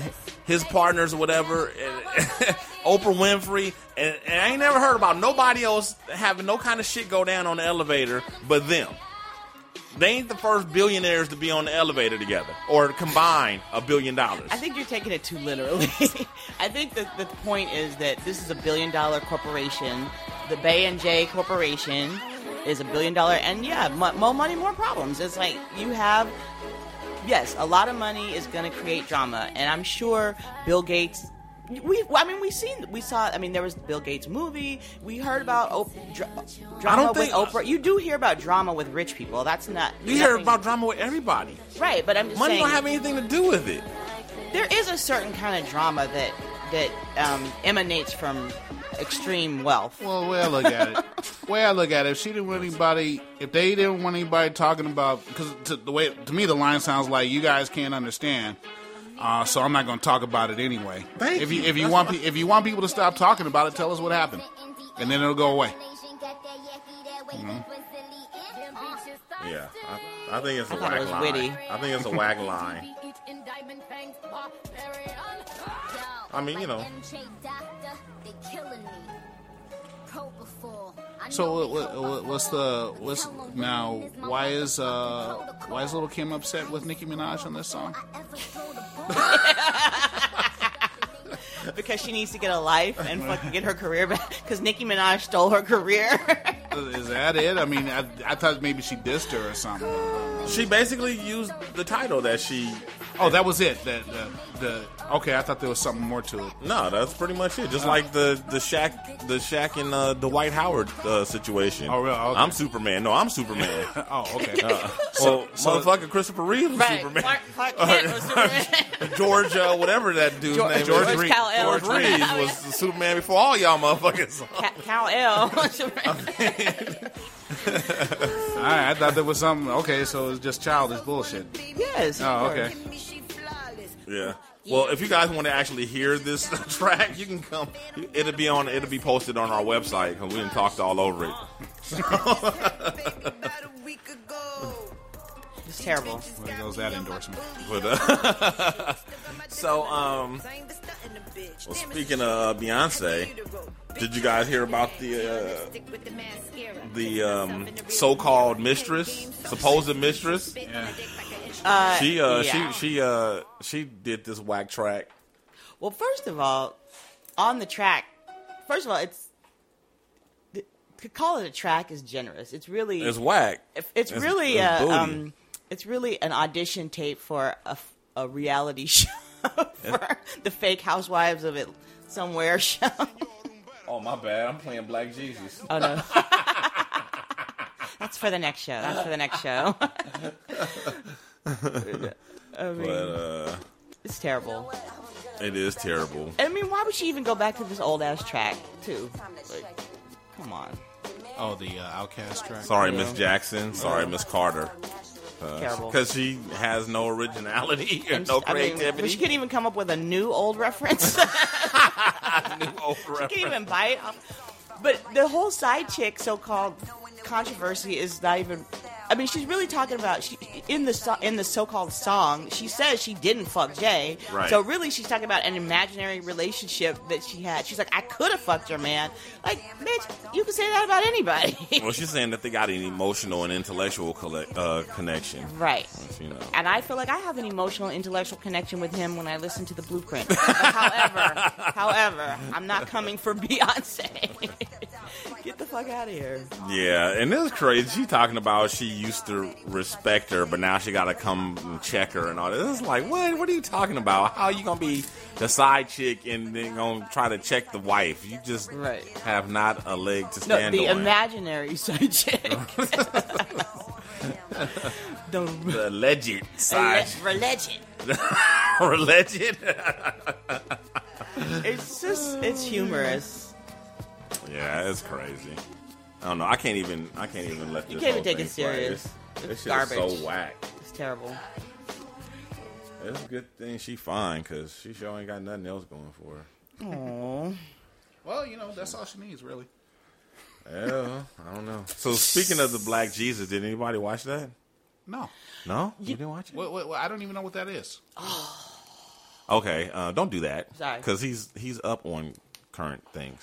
his partners or whatever, and <laughs> Oprah Winfrey, and, and I ain't never heard about nobody else having no kind of shit go down on the elevator but them. They ain't the first billionaires to be on the elevator together or combine a billion dollars. I think you're taking it too literally. <laughs> I think that the point is that this is a billion dollar corporation. The Bey and Jay Corporation is a billion dollar, and yeah, mo- more money, more problems. It's like you have, yes, a lot of money is going to create drama, and I'm sure Bill Gates. We, I mean, we seen, we saw. I mean, there was the Bill Gates movie. We heard about Op- dra- drama don't with Oprah. You do hear about drama with rich people. That's not. You hear nothing- about drama with everybody. right, but I'm just Money saying don't have anything to do with it. there is a certain kind of drama that that um, emanates from extreme wealth. Well, way I look at it, <laughs> way I look at it, if she didn't want anybody, if they didn't want anybody talking about, because the way to me the line sounds like you guys can't understand. Uh, so I'm not going to talk about it anyway. Thank if you you. if you That's want pe- if you want people to stop talking about it, tell us what happened, and then it'll go away. Yeah, I, I think it's a I thought it was line. witty. I think it's a whack <laughs> line. I mean, you know. So what, what, what, what's the what's now? Why is uh why is Little Kim upset with Nicki Minaj on this song? <laughs> because she needs to get a life and fucking get her career back. Because Nicki Minaj stole her career. <laughs> Is that it? I mean, I, I thought maybe she dissed her or something. She basically used the title that she Oh, that was it. The, the, the okay, I thought there was something more to it. No, that's pretty much it. Just like the the Shaq, the Shaq and uh, the Dwight Howard uh, situation. Oh, really? Okay. I'm Superman. No, I'm Superman. <laughs> Oh, okay. <laughs> well, motherfucker, Christopher Reeve was Right. Superman. Clark, Clark <laughs> Kent was Superman. George, uh, whatever that dude's George- name George is. Reeves. Kal-El. George Reeves was the Superman before all y'all motherfuckers. Ca- Kal-El. All right, I thought there was something. Okay, so it's just childish bullshit. yes. Oh, course. okay. Yeah. Well, if you guys want to actually hear this <laughs> track, you can come. It'll be on. It'll be posted on our website because we didn't talked all over it. <laughs> It's terrible. Where goes that endorsement? But, uh, <laughs> so, um, well, speaking of Beyonce, did you guys hear about the uh, the um, so-called mistress, supposed mistress? Uh, She uh, yeah. she she uh, she did this whack track. Well, first of all, on the track, first of all, it's to call it a track is generous. It's really It's whack. it's, It's- really it's a, um, it's really an audition tape for a, a reality <laughs> show for the fake Housewives of it somewhere show. Oh my bad, I'm playing Black Jesus. Oh no. <laughs> That's for the next show. That's for the next show. <laughs> I mean, But uh, it's terrible. it is terrible. I mean, why would she even go back to this old ass track too? Like, come on, Oh, the uh, OutKast track. Sorry, Miss Jackson. Sorry, Miss Carter. terrible. Because she has no originality and no I mean, creativity. she couldn't even come up with a new old reference. New old reference. can't even bite. But the whole side chick so-called controversy is not even. I mean, she's really talking about she, in the so- in the so-called song. She says she didn't fuck Jay, Right. so really she's talking about an imaginary relationship that she had. She's like, I could have fucked your man. Like, bitch, you can say that about anybody, <laughs> Well, she's saying that they got an emotional and intellectual collect, uh, connection. right? You know. And I feel like I have an emotional, intellectual connection with him when I listen to the Blueprint. However, <laughs> however, I'm not coming for Beyonce. <laughs> Get the fuck out of here. Yeah, and this is crazy. She talking about she used to respect her, but now she got to come and check her and all this. It's like, what? What are you talking about? How you gonna be the side chick and then gonna try to check the wife? You just Right. have not a leg to No, stand the on. The imaginary side <laughs> chick. the the alleged side, religion. alleged. <laughs> It's just, it's humorous. Yeah, it's crazy. I don't know. I can't even. I can't even let You this can't whole even take it serious. play. This, this It's shit is garbage. so whack. It's terrible. It's a good thing she fine because she sure ain't got nothing else going for her. Aww. Well, you know, that's all she needs, really. Yeah, I don't know. So speaking of the Black Jesus, did anybody watch that? No. No, you, didn't watch it. What, what, what- I don't even know what that is. Okay, uh, don't do that. Sorry. because he's he's up on current things.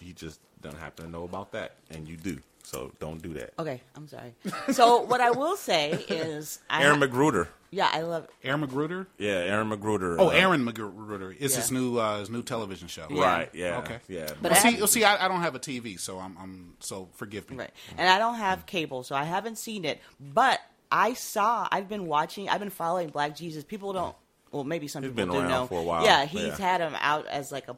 He just doesn't happen to know about that, and you do. So don't do that. Okay, I'm sorry. So what I will say is, I Aaron ha- McGruder. yeah, I love. Aaron McGruder? Yeah, Aaron McGruder. Oh, uh, Aaron McGruder. It's Yeah. his new uh, his new television show. Yeah. Right. Yeah. Okay. Yeah. But Well, I see, have- well, see, I, I don't have a TV, so I'm, I'm so forgive me. Right. And I don't have cable, so I haven't seen it. But I saw, I've been watching, I've been following Black Jesus. People don't, well, maybe some He's people been do around know. for a while, Yeah, he's yeah. had him out as like a, a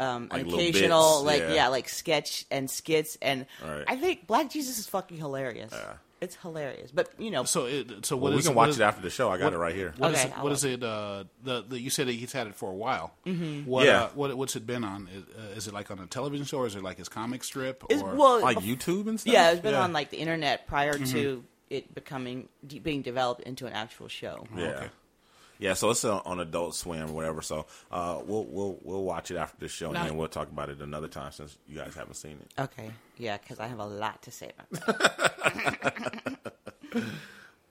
um, Like an occasional, bits, like, yeah. yeah. like sketch and skits. And Right. I think Black Jesus is fucking hilarious. Yeah. It's hilarious. But, you know, So, it, so Well, what we can what watch is- it after the show. I got what- it right here. What is Okay, it? I'll is it? Uh, the, the you said that he's had it for a while. Mm-hmm. What, Yeah. uh, what what's it been on? Is, uh, is it like on a television show, or is it like his comic strip? it's, or well, Like YouTube and stuff. yeah, it's been Yeah. on like the internet prior to it becoming, being developed into an actual show. Yeah. Okay. Yeah, so it's uh, on Adult Swim or whatever. So uh, we'll we'll we'll watch it after the show, Now- and then we'll talk about it another time since you guys haven't seen it. Okay. Yeah, because I have a lot to say about that. <laughs> <laughs>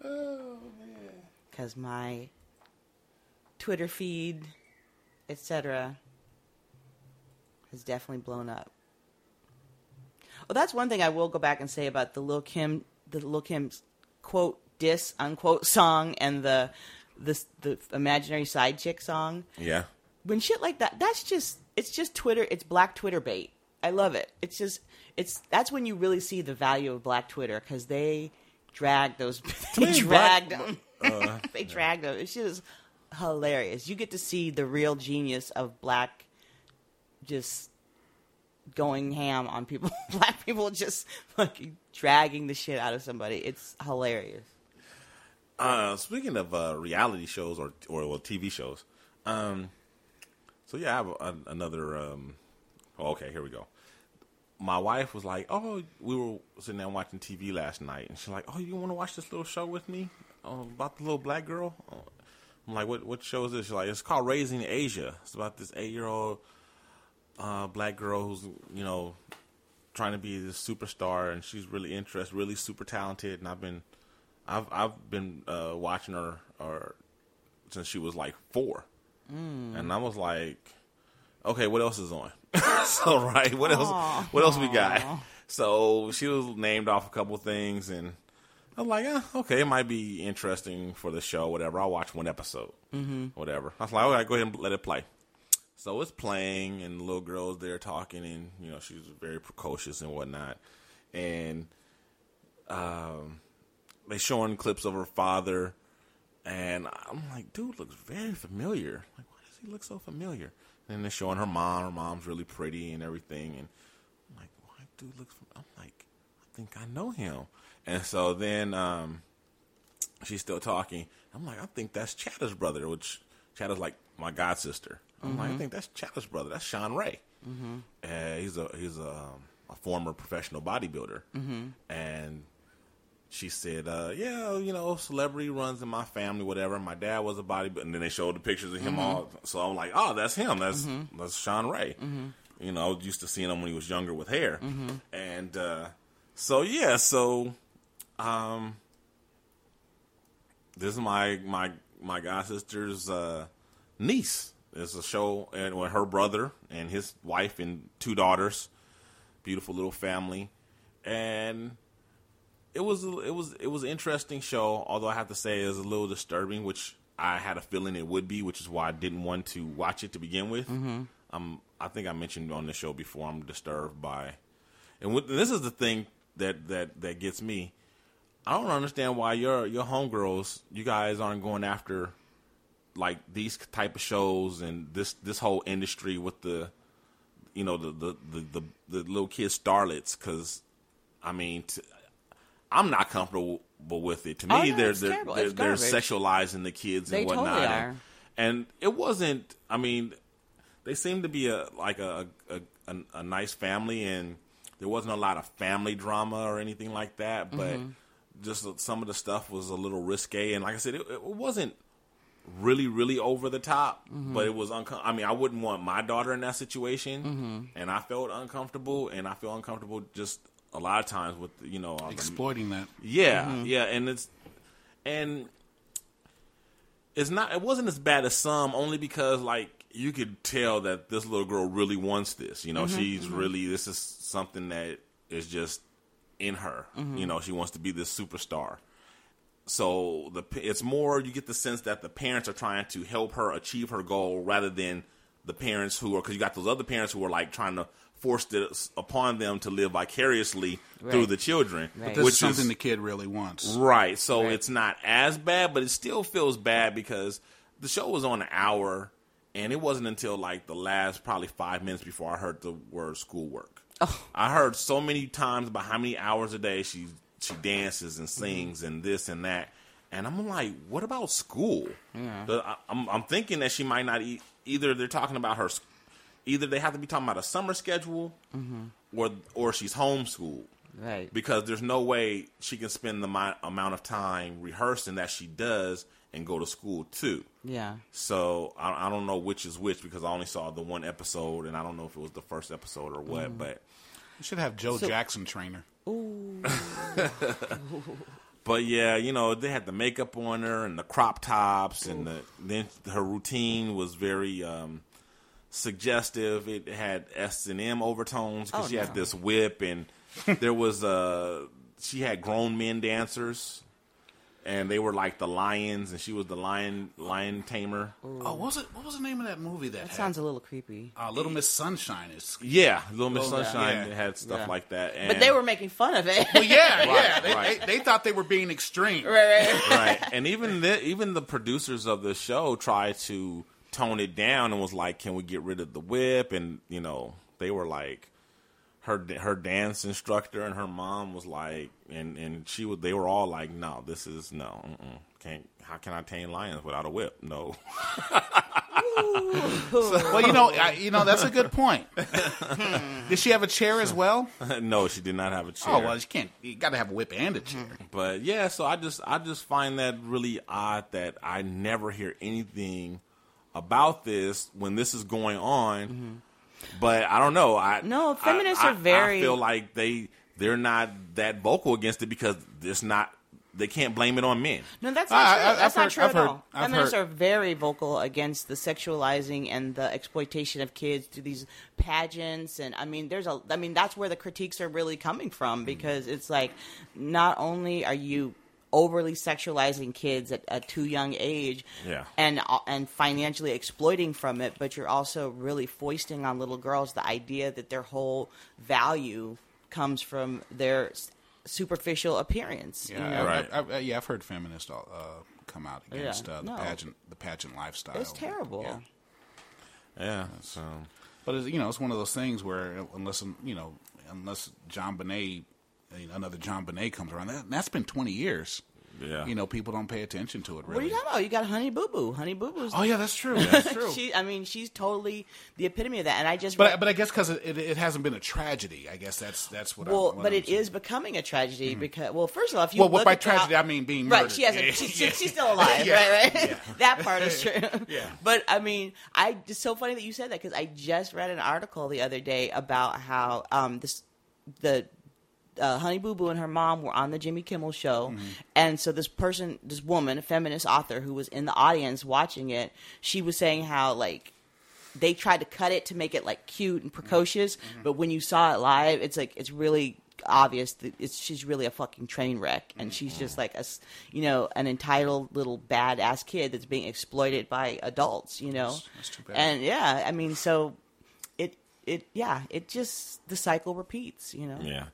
Oh man! Because my Twitter feed, etc., has definitely blown up. Well, that's one thing I will go back and say about the Lil Kim, the Lil Kim's quote diss unquote song and the the the imaginary side chick song Yeah, when shit like that that's just it's just twitter it's black twitter bait i love it it's just it's that's when you really see the value of black twitter because they drag those <laughs> <laughs> they drag them they dragged him. It's just hilarious. You get to see the real genius of black, just going ham on people. <laughs> black people just fucking dragging the shit out of somebody. It's hilarious. Uh, speaking of uh, reality shows or or well, TV shows, um, so yeah, I have a, another. Um, oh, okay, here we go. My wife was like, "Oh, we were sitting there watching TV last night," and she's like, "Oh, you want to watch this little show with me uh, about the little black girl?" I'm like, "What? What show is this?" She's like, "It's called Raising Asia. It's about this eight year old uh, black girl who's you know trying to be this superstar, and she's really interested, really super talented, and I've been." I've I've been uh, watching her or since she was like four, and I was like, okay, what else is on? <laughs> so right, what else? What else we got? So she was named off a couple things, and I was like, eh, okay, it might be interesting for the show, whatever. I'll watch one episode, mm-hmm. whatever. I was like, okay, go ahead and let it play. So it's playing, and the little girl's there talking, and you know she's very precocious and whatnot, and um, they showing clips of her father, and I'm like, dude looks very familiar. Like, why does he look so familiar? And then they're showing her mom. Her mom's really pretty and everything, and I'm like, why dude looks? I'm like, I think I know him. And so then um, she's still talking. I'm like, I think that's Chadda's brother, which Chadda's like my god sister. I'm like, I think that's Chadda's brother. That's Shawn Ray. Uh, he's a he's a, um, a former professional bodybuilder, and she said, uh, "Yeah, you know, celebrity runs in my family, whatever. My dad was a bodybuilder, and then they showed the pictures of him all. So I'm like, oh, that's him. That's that's Shawn Ray. You know, I was used to seeing him when he was younger with hair, and uh, so yeah, so um, this is my my my god sister's uh, niece. It's a show and with her brother and his wife and two daughters, beautiful little family, and it was it was it was an interesting show. Although I have to say it was a little disturbing, which I had a feeling it would be, which is why I didn't want to watch it to begin with. Mm-hmm. Um, I think I mentioned on the show before. I'm disturbed by, and with, this is the thing that that that gets me. I don't understand why your your homegirls, you guys aren't going after like these type of shows and this this whole industry with the you know the the the, the, the little kid starlets because I mean t- I'm not comfortable with it. To me, Oh, no, they're they're, they're, they're sexualizing the kids They and whatnot. totally and, are. and it wasn't. I mean, they seemed to be a like a a, a a nice family, and there wasn't a lot of family drama or anything like that. But Mm-hmm. just some of the stuff was a little risque, and like I said, it, it wasn't really really over the top, Mm-hmm. but it was uncom- I mean, I wouldn't want my daughter in that situation, Mm-hmm. and I felt uncomfortable, and I feel uncomfortable just a lot of times with you know uh, the- exploiting that. yeah, mm-hmm. yeah, and it's and it's not. It wasn't as bad as some, only because like you could tell that this little girl really wants this. You know, mm-hmm. she's mm-hmm. really this is something that is just in her. You know, she wants to be this superstar. So the it's more you get the sense that the parents are trying to help her achieve her goal rather than the parents who are because you got those other parents who are like trying to force this upon them to live vicariously through the children, Right. This which is something is the kid really wants. Right. So Right. it's not as bad, but it still feels bad because the show was on an hour, and it wasn't until like the last probably five minutes before I heard the word schoolwork. Oh. I heard so many times about how many hours a day she she dances and sings mm-hmm. and this and that, and I'm like, what about school? The- I, I'm I'm thinking that she might not e- either. They're talking about her. S- Either they have to be talking about a summer schedule, or or she's homeschooled Right. because there's no way she can spend the mi- amount of time rehearsing that she does and go to school too. Yeah. So I, I don't know which is which because I only saw the one episode and I don't know if it was the first episode or what. But You should have Joe Jackson trainer. Ooh. <laughs> but yeah, you know they had the makeup on her and the crop tops and the then her routine was very um, suggestive. It had S and M overtones because Oh, she had this whip and <laughs> there was a she had grown men dancers. and they were like the lions, and she was the lion lion tamer. Oh, what was it? What was the name of that movie that, That had, sounds a little creepy. uh, Little Miss Sunshine? Is Yeah, Little Miss Oh. Sunshine Yeah. had stuff Yeah. like that. And, But they were making fun of it. well, yeah, <laughs> yeah. They, right. They, they thought they were being extreme. right, right. right, and even the, even the producers of the show tried to tone it down and was like, "Can we get rid of the whip?" And you know, they were like, her her dance instructor and her mom was like, and and she was, they were all like, "No, this is no, mm-mm, can't. How can I tame lions without a whip? No." <laughs> Well, you know, I, you know that's a good point. <laughs> Did she have a chair as well? <laughs> no, she did not have a oh, chair. Oh well, you can't. You got to have a whip and a chair. Mm-hmm. But yeah, so I just I just find that really odd that I never hear anything about this when this is going on. But I don't know. I No, feminists I- are very- I feel like they they're not that vocal against it because it's not. They can't blame it on men. No, that's not I- true. I've that's not heard- true I've at heard- all. I've Feminists heard- are very vocal against the sexualizing and the exploitation of kids through these pageants, and I mean, there's a. I mean, that's where the critiques are really coming from mm-hmm. because it's like, not only are you overly sexualizing kids at a too young age, Yeah. and uh, and financially exploiting from it, but you're also really foisting on little girls the idea that their whole value comes from their superficial appearance. Yeah, you know? Right. I, I, I, yeah, I've heard feminists uh, come out against Yeah, uh, the no. pageant, the pageant lifestyle. It's terrible. Yeah. Yeah. So But it's, you know, it's one of those things where unless you know, unless JonBenét, another JonBenét comes around, that, that's been twenty years. yeah. You know, people don't pay attention to it. Really. What are you talking about? You got Honey Boo Boo. Honey Boo Boo's. Oh yeah, that's true. <laughs> That's true. She, I mean, she's totally the epitome of that. And I just, but I- but I guess because it, it, it hasn't been a tragedy, I guess that's that's what. well, I'm, what but I'm it saying. is becoming a tragedy because, well, first of all, if you Well, look by at the- tragedy I mean being right, murdered. she hasn't. Yeah, she's, yeah. she's still alive, <laughs> Yeah, right? Right. yeah. <laughs> that part is true. Yeah. But I mean, I it's so funny that you said that because I just read an article the other day about how um this the uh, Honey Boo Boo and her mom were on the Jimmy Kimmel show, Mm-hmm. and so this person, this woman, a feminist author who was in the audience watching it, she was saying how like they tried to cut it to make it like cute and precocious, Mm-hmm. but when you saw it live, it's like it's really obvious that it's she's really a fucking train wreck, and she's just Mm-hmm. like a you know an entitled little badass kid that's being exploited by adults, you know, that's too bad. and yeah, I mean, so it it yeah, it just the cycle repeats, you know. Yeah.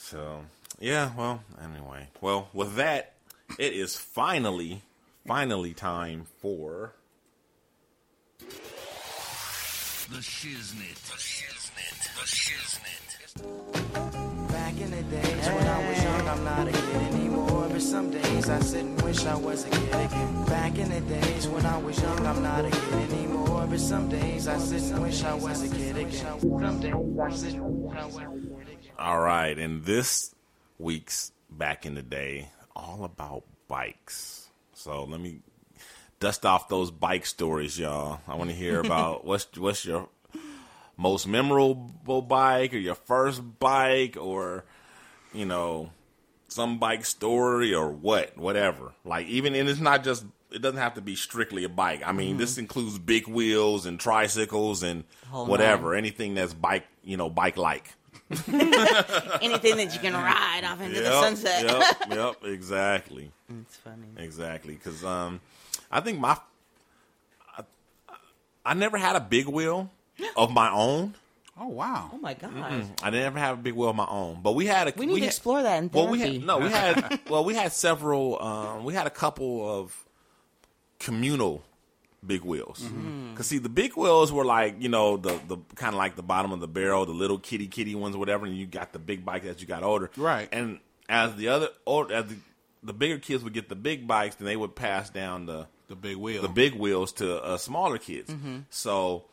So yeah, well, anyway. Well, with that, it is finally, finally time for The Shiznit. The Shiznit. The Shiznit. Back in the days when I was young, I'm not a kid anymore. But some days I sit and wish I was a kid again. Back in the days when I was young, I'm not a kid anymore. But some days I sit and wish I was a kid again. Some days I sit and wish I was a kid again. All right, and this week's back in the day, all about bikes. So let me dust off those bike stories, y'all. I want to hear <laughs> about what's what's your most memorable bike, or your first bike, or you know some bike story, or what, whatever. Like even and it's not just. It doesn't have to be strictly a bike. I mean, this includes big wheels and tricycles and Whole whatever, anything that's bike, you know, bike like. <laughs> Anything that you can <laughs> ride off into the sunset. Yep, <laughs> yep, exactly, it's funny. exactly. Because um, I think my I, I never had a big wheel of my own. Oh wow. Oh my god. I never have a big wheel of my own, but we had a. We need to had- explore that in Well, we had no, we <laughs> had well, we had several. Um, we had a couple of communal big wheels. Mm-hmm. Cause see, the big wheels were like you know the the kind of like the bottom of the barrel, the little kitty kitty ones, whatever. And you got the big bike as you got older, Right. And as the other old as the, the bigger kids would get the big bikes, then they would pass down the The big wheel. the big wheels to uh, smaller kids. Mm-hmm. So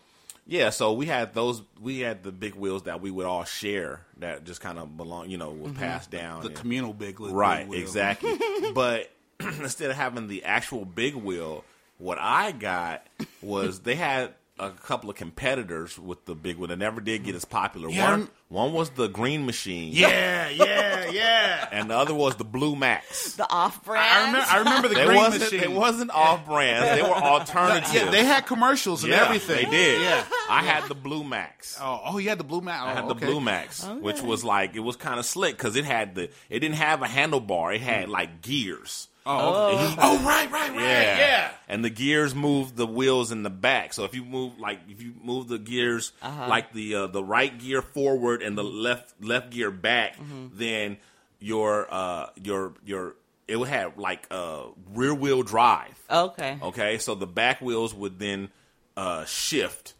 yeah, so we had those. We had the big wheels that we would all share that just kind of belong, you know, was Mm-hmm. passed down. the and- communal big, li- right, big wheel. exactly. <laughs> but <clears throat> instead of having the actual big wheel, what I got was they had a couple of competitors with the big one that never did get as popular. Yeah, one, one was the Green Machine. Yeah, yeah, yeah. And the other was the Blue Max. The off-brand. I remember. I remember the They green wasn't, machine. It wasn't off brand. They were alternative. <laughs> yeah, they had commercials and Yeah, everything. They did. Yeah. I had the Blue Max. Oh, oh, you had the blue mat. I had Oh, the okay. Blue Max, which was like it was kind of slick because it had the it didn't have a handlebar. It had like gears. Oh, okay. <laughs> oh, right, right, right. Yeah. Yeah. And the gears move the wheels in the back. So if you move like if you move the gears like the uh, the right gear forward and the left left gear back, then your uh your your it would have like uh rear wheel drive. Okay. Okay, so the back wheels would then uh, shift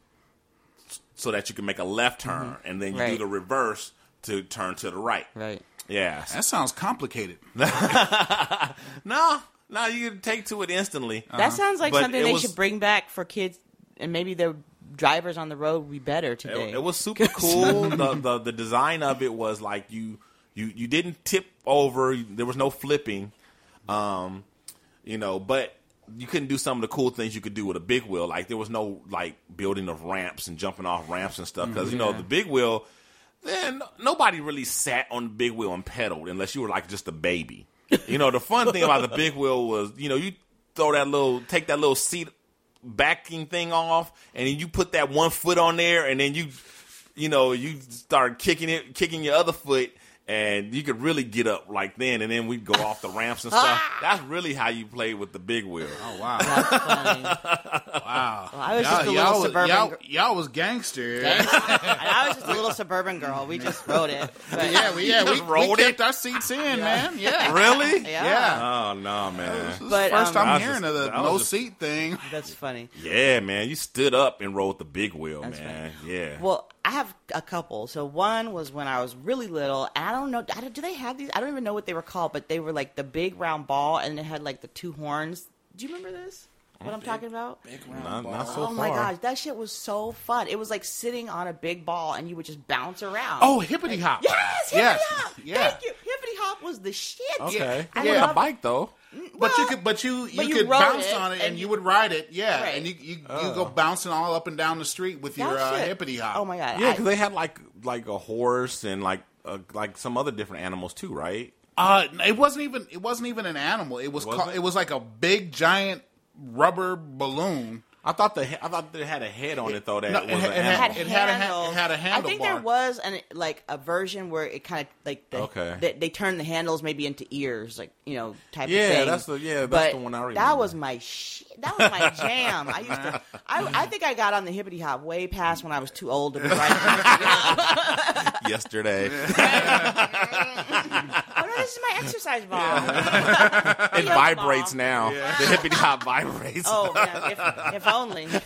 so that you can make a left turn, and then you do the reverse to turn to the right. Right. Yeah. That sounds complicated. <laughs> No, no, you can take to it instantly. That sounds like But something it they was- should bring back for kids, and maybe the drivers on the road would be better today. It, it was super <laughs> cool. the, the the design of it was like you you you didn't tip over. There was no flipping, um, you know, but. You couldn't do some of the cool things you could do with a big wheel. Like there was no like building of ramps and jumping off ramps and stuff. Because you know the big wheel, then nobody really sat on the big wheel and pedaled unless you were like just a baby. You know the fun thing about the big wheel was you know you throw that little take that little seat backing thing off, and then you put that one foot on there, and then you, you know, you start kicking it, kicking your other foot, and you could really get up like then, and then we'd go off the ramps and <laughs> stuff. That's really how you play with the big wheel. Oh wow, That's funny. wow. I was y'all, just a little y'all, was, suburban y'all, gr- y'all was gangster. <laughs> and I was just a little suburban girl. We just rode it. But, Yeah, we yeah we, just rolled we it? kept our seats in, man. Yeah, <laughs> Really? Yeah. yeah. Oh no, man. This But, First um, time I was hearing just- of the I was no just- seat thing. That's funny. Yeah, man. You stood up and rode the big wheel, That's man. Yeah. Well, I have a couple. So one was when I was really little. And I don't know. I don't, do they have these? I don't even know what they were called, but they were like the big round ball, and it had like the two horns. Do you remember this? Mm, what I'm talking about? not, not so oh my far. gosh, that shit was so fun. It was like sitting on a big ball, and you would just bounce around. Oh, hippity hop. yes, hippity Yes. hop. Yeah. Thank you. Hippity hop was the shit. Okay. I Yeah, love- a bike though. But you could, but you, you but you could bounce it, on it, and, and you you- would ride it, yeah, Right. and you you, you go bouncing all up and down the street with your uh, hippity hop. Oh my god. Yeah, because they had like like a horse and like uh, like some other different animals too, right? Uh, it wasn't even it wasn't even an animal. It was Wasn't called, it? it was like a big giant rubber balloon. I thought the I thought they had a head on it though. That No, was it had- it had- animal. it had a ha- handles. it had a I think there was an like a version where it kind of like the, Okay. they, they turned the handles maybe into ears, like you know type Yeah, of thing. that's the- yeah, that's But the one I remember. That was my shit. That was my jam. I used to. I, I think I got on the hippity hop way past when I was too old to be riding. <laughs> yesterday. <laughs> no, this is my exercise ball. <laughs> it vibrates ball. now. The hippity hop vibrates. Oh man, if, if only. <laughs>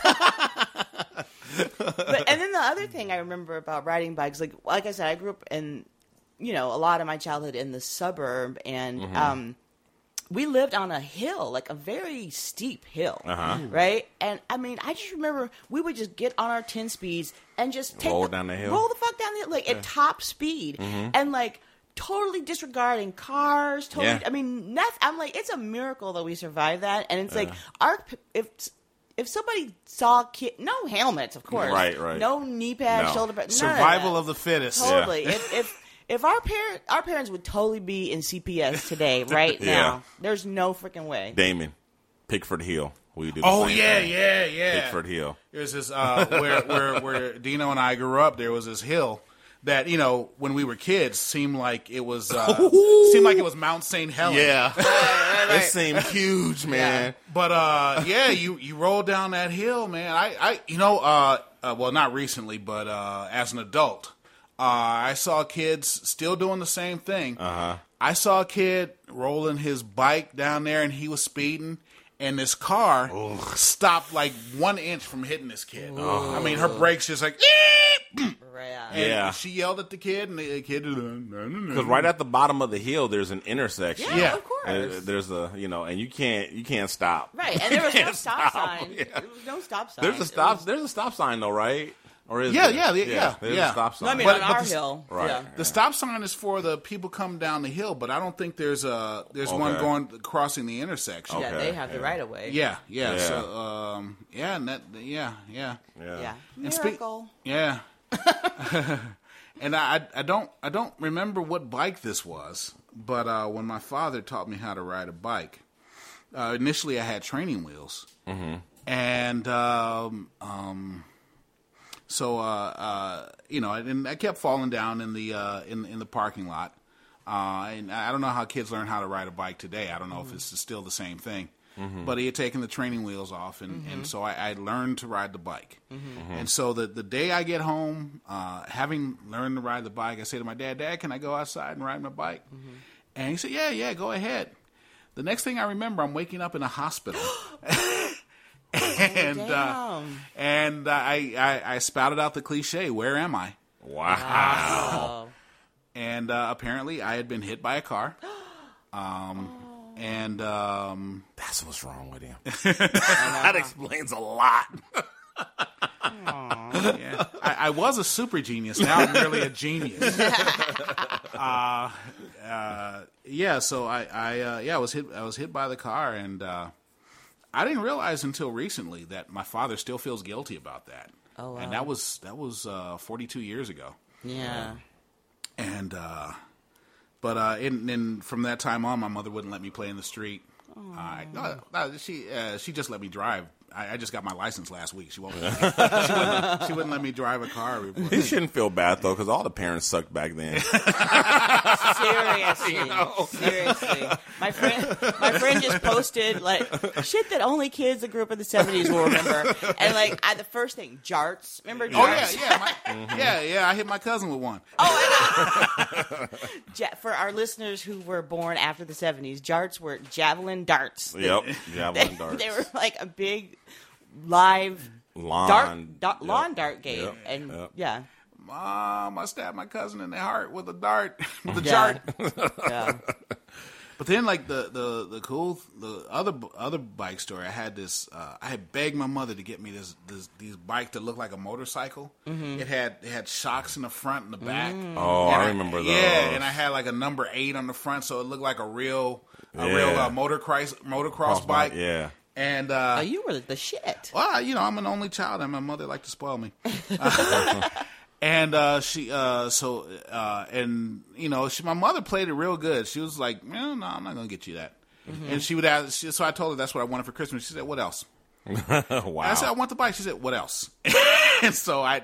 but and then the other thing I remember about riding bikes, like like I said, I grew up in, you know, a lot of my childhood in the suburb, and Mm-hmm. um, we lived on a hill, like a very steep hill, Uh-huh. right? And I mean, I just remember we would just get on our ten speeds and just take Roll the, down the hill? roll the fuck down the hill, like at top speed, and like. Totally disregarding cars. Totally. Yeah. I mean, nothing. I'm like, it's a miracle that we survived that. And it's like, our if if somebody saw kid, no helmets, of course, Right, right. no knee pads, No. shoulder pads, Survival of the fittest. totally. if if if our parent our parents would totally be in CPS today, <laughs> right Yeah. now, there's no freaking way. Damon, Pickford Hill. We do. Oh yeah, thing. yeah, yeah. Pickford Hill. There's this uh, where where where Dino and I grew up. There was this hill that you know when we were kids seemed like it was uh, <laughs> seemed like it was Mount St. Helens. Yeah, it seemed huge, man. But uh, yeah, you you roll down that hill, man. I, I you know, uh, uh, well, not recently, but uh, as an adult, uh, I saw kids still doing the same thing. Uh-huh. I saw a kid rolling his bike down there, and he was speeding, and this car stopped like one inch from hitting this kid. I mean, her brakes just like. Right. And Yeah. she yelled at the kid, and the kid did. Because Because right at the bottom of the hill, there's an intersection. Yeah, Yeah. of uh, course. And there's a you know, and you can't you can't stop. right, <laughs> and there was no stop, stop. sign. <laughs> Yeah. There was no stop sign. There's a stop. was- There's a stop sign though, right? Or is Yeah, there? yeah, yeah, yeah, There's yeah. a stop sign. No, I mean But- on but our the- hill. Right. Yeah. The stop sign is for the people come down the hill, but I don't think there's a there's one going crossing the intersection. Yeah, they have the right of way. Yeah, yeah. Yeah. So, um, yeah, and that, yeah, yeah, yeah. Yeah. And speak- Miracle. yeah. <laughs> <laughs> and I, I, I don't, I don't remember what bike this was, but uh, when my father taught me how to ride a bike, uh, initially I had training wheels, and um, um, so uh, uh, you know, and I kept falling down in the uh, in in the parking lot. Uh, and I don't know how kids learn how to ride a bike today. I don't know if it's still the same thing. But he had taken the training wheels off, and, and so I, I learned to ride the bike. And so the, the day I get home, uh, having learned to ride the bike, I say to my dad, Dad, can I go outside and ride my bike? And he said, Yeah, yeah, go ahead. The next thing I remember, I'm waking up in a hospital. <gasps> <laughs> <laughs> and uh, and uh, I, I I spouted out the cliche, "Where am I?" Wow. Oh. <laughs> And uh, apparently, I had been hit by a car. <gasps> Um, and um, That's what's wrong with him. <laughs> that explains a lot. yeah, I, I was a super genius. Now I'm really a genius. uh, uh, yeah, so I, I uh, yeah, I was hit. I was hit by the car, and uh, I didn't realize until recently that my father still feels guilty about that. Oh, wow. And that was that was uh, 42 years ago. Yeah. and uh, but uh, and, and from that time on, my mother wouldn't let me play in the street. Uh, she uh, she just let me drive. I, I just got my license last week. She won't. she, wouldn't, she wouldn't let me drive a car. <laughs> He shouldn't feel bad though, because all the parents sucked back then. <laughs> Seriously, <laughs> seriously. My friend, my friend just posted like shit that only kids that grew up in the seventies will remember. And like, I, the first thing, jarts. Remember jarts? Oh yeah, yeah, my, mm-hmm. yeah, yeah. I hit my cousin with one. Oh, ja- for our listeners who were born after the seventies, jarts were javelin darts. yep, They, javelin darts. they were like a big live lawn, dart, dart yep, lawn dart game, yep, and yep. yeah, Mom, I stabbed my cousin in the heart with a dart, with <laughs> a Yeah. jart. <laughs> yeah. But then, like the the the cool the other other bike story, I had this. Uh, I had begged my mother to get me this this these bike that looked like a motorcycle. It had it had shocks in the front and the back. Oh, And I remember those. Yeah, and I had like a number eight on the front, so it looked like a real a Yeah. real uh, motocross motocross Cross bike. Yeah. And uh, Oh, you were the shit. well, you know, I'm an only child, and my mother liked to spoil me. <laughs> and uh, she, uh, so, uh, and you know, she, my mother played it real good. She was like, "No, no, I'm not gonna get you that." And she would ask. She, so I told her that's what I wanted for Christmas. She said, "What else?" <laughs> wow. I said, "I want the bike." She said, "What else?" <laughs> and so I,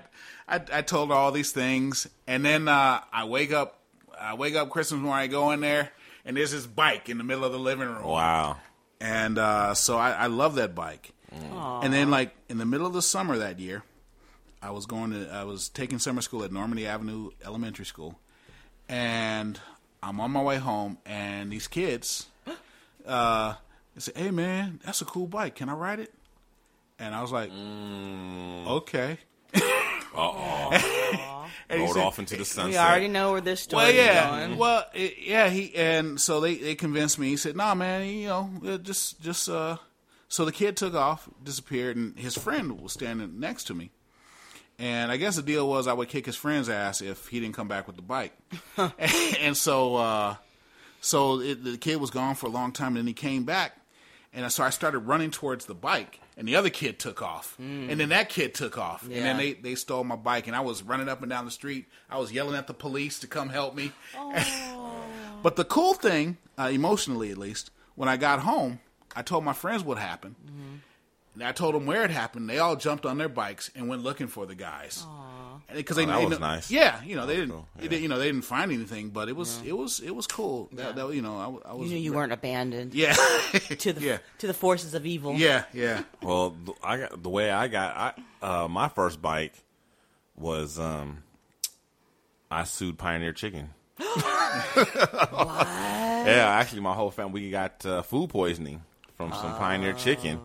I, I told her all these things, and then uh, I wake up, I wake up Christmas morning, I go in there, and there's this bike in the middle of the living room wow. And uh, so I, I love that bike. And then, like in the middle of the summer that year, I was going to I was taking summer school at Normandy Avenue Elementary School, and I'm on my way home, and these kids, <gasps> uh, they say, "Hey man, that's a cool bike. Can I ride it?" And I was like, "Okay." <laughs> And he said- off into the sunset. We already know where this story well, yeah, is going. well, it, yeah. He and so they they convinced me. He said, "Nah, man, you know, uh, just just uh." So the kid took off, disappeared, and his friend was standing next to me. And I guess the deal was I would kick his friend's ass if he didn't come back with the bike. <laughs> <laughs> and so, uh, so it, the kid was gone for a long time, and then he came back, and so I started running towards the bike, and the other kid took off, and then that kid took off, and then they they stole my bike, and I was running up and down the street. I was yelling at the police to come help me. <laughs> but the cool thing, uh, emotionally at least, when I got home, I told my friends what happened. And I told them where it happened. They all jumped on their bikes and went looking for the guys. Because they, Oh, that they was know- nice. Yeah, you know they didn't. cool, yeah. didn't- you know they didn't find anything, but it was it was it was cool. That, that, you know I, w- I You was. knew you weren't abandoned Yeah. <laughs> to the <laughs> yeah. to the forces of evil. Yeah. Yeah. <laughs> Well, I got the way I got I uh, my first bike was um I sued Pioneer Chicken. <gasps> <gasps> What? Yeah, actually, my whole family we got uh, food poisoning from some Pioneer Chicken,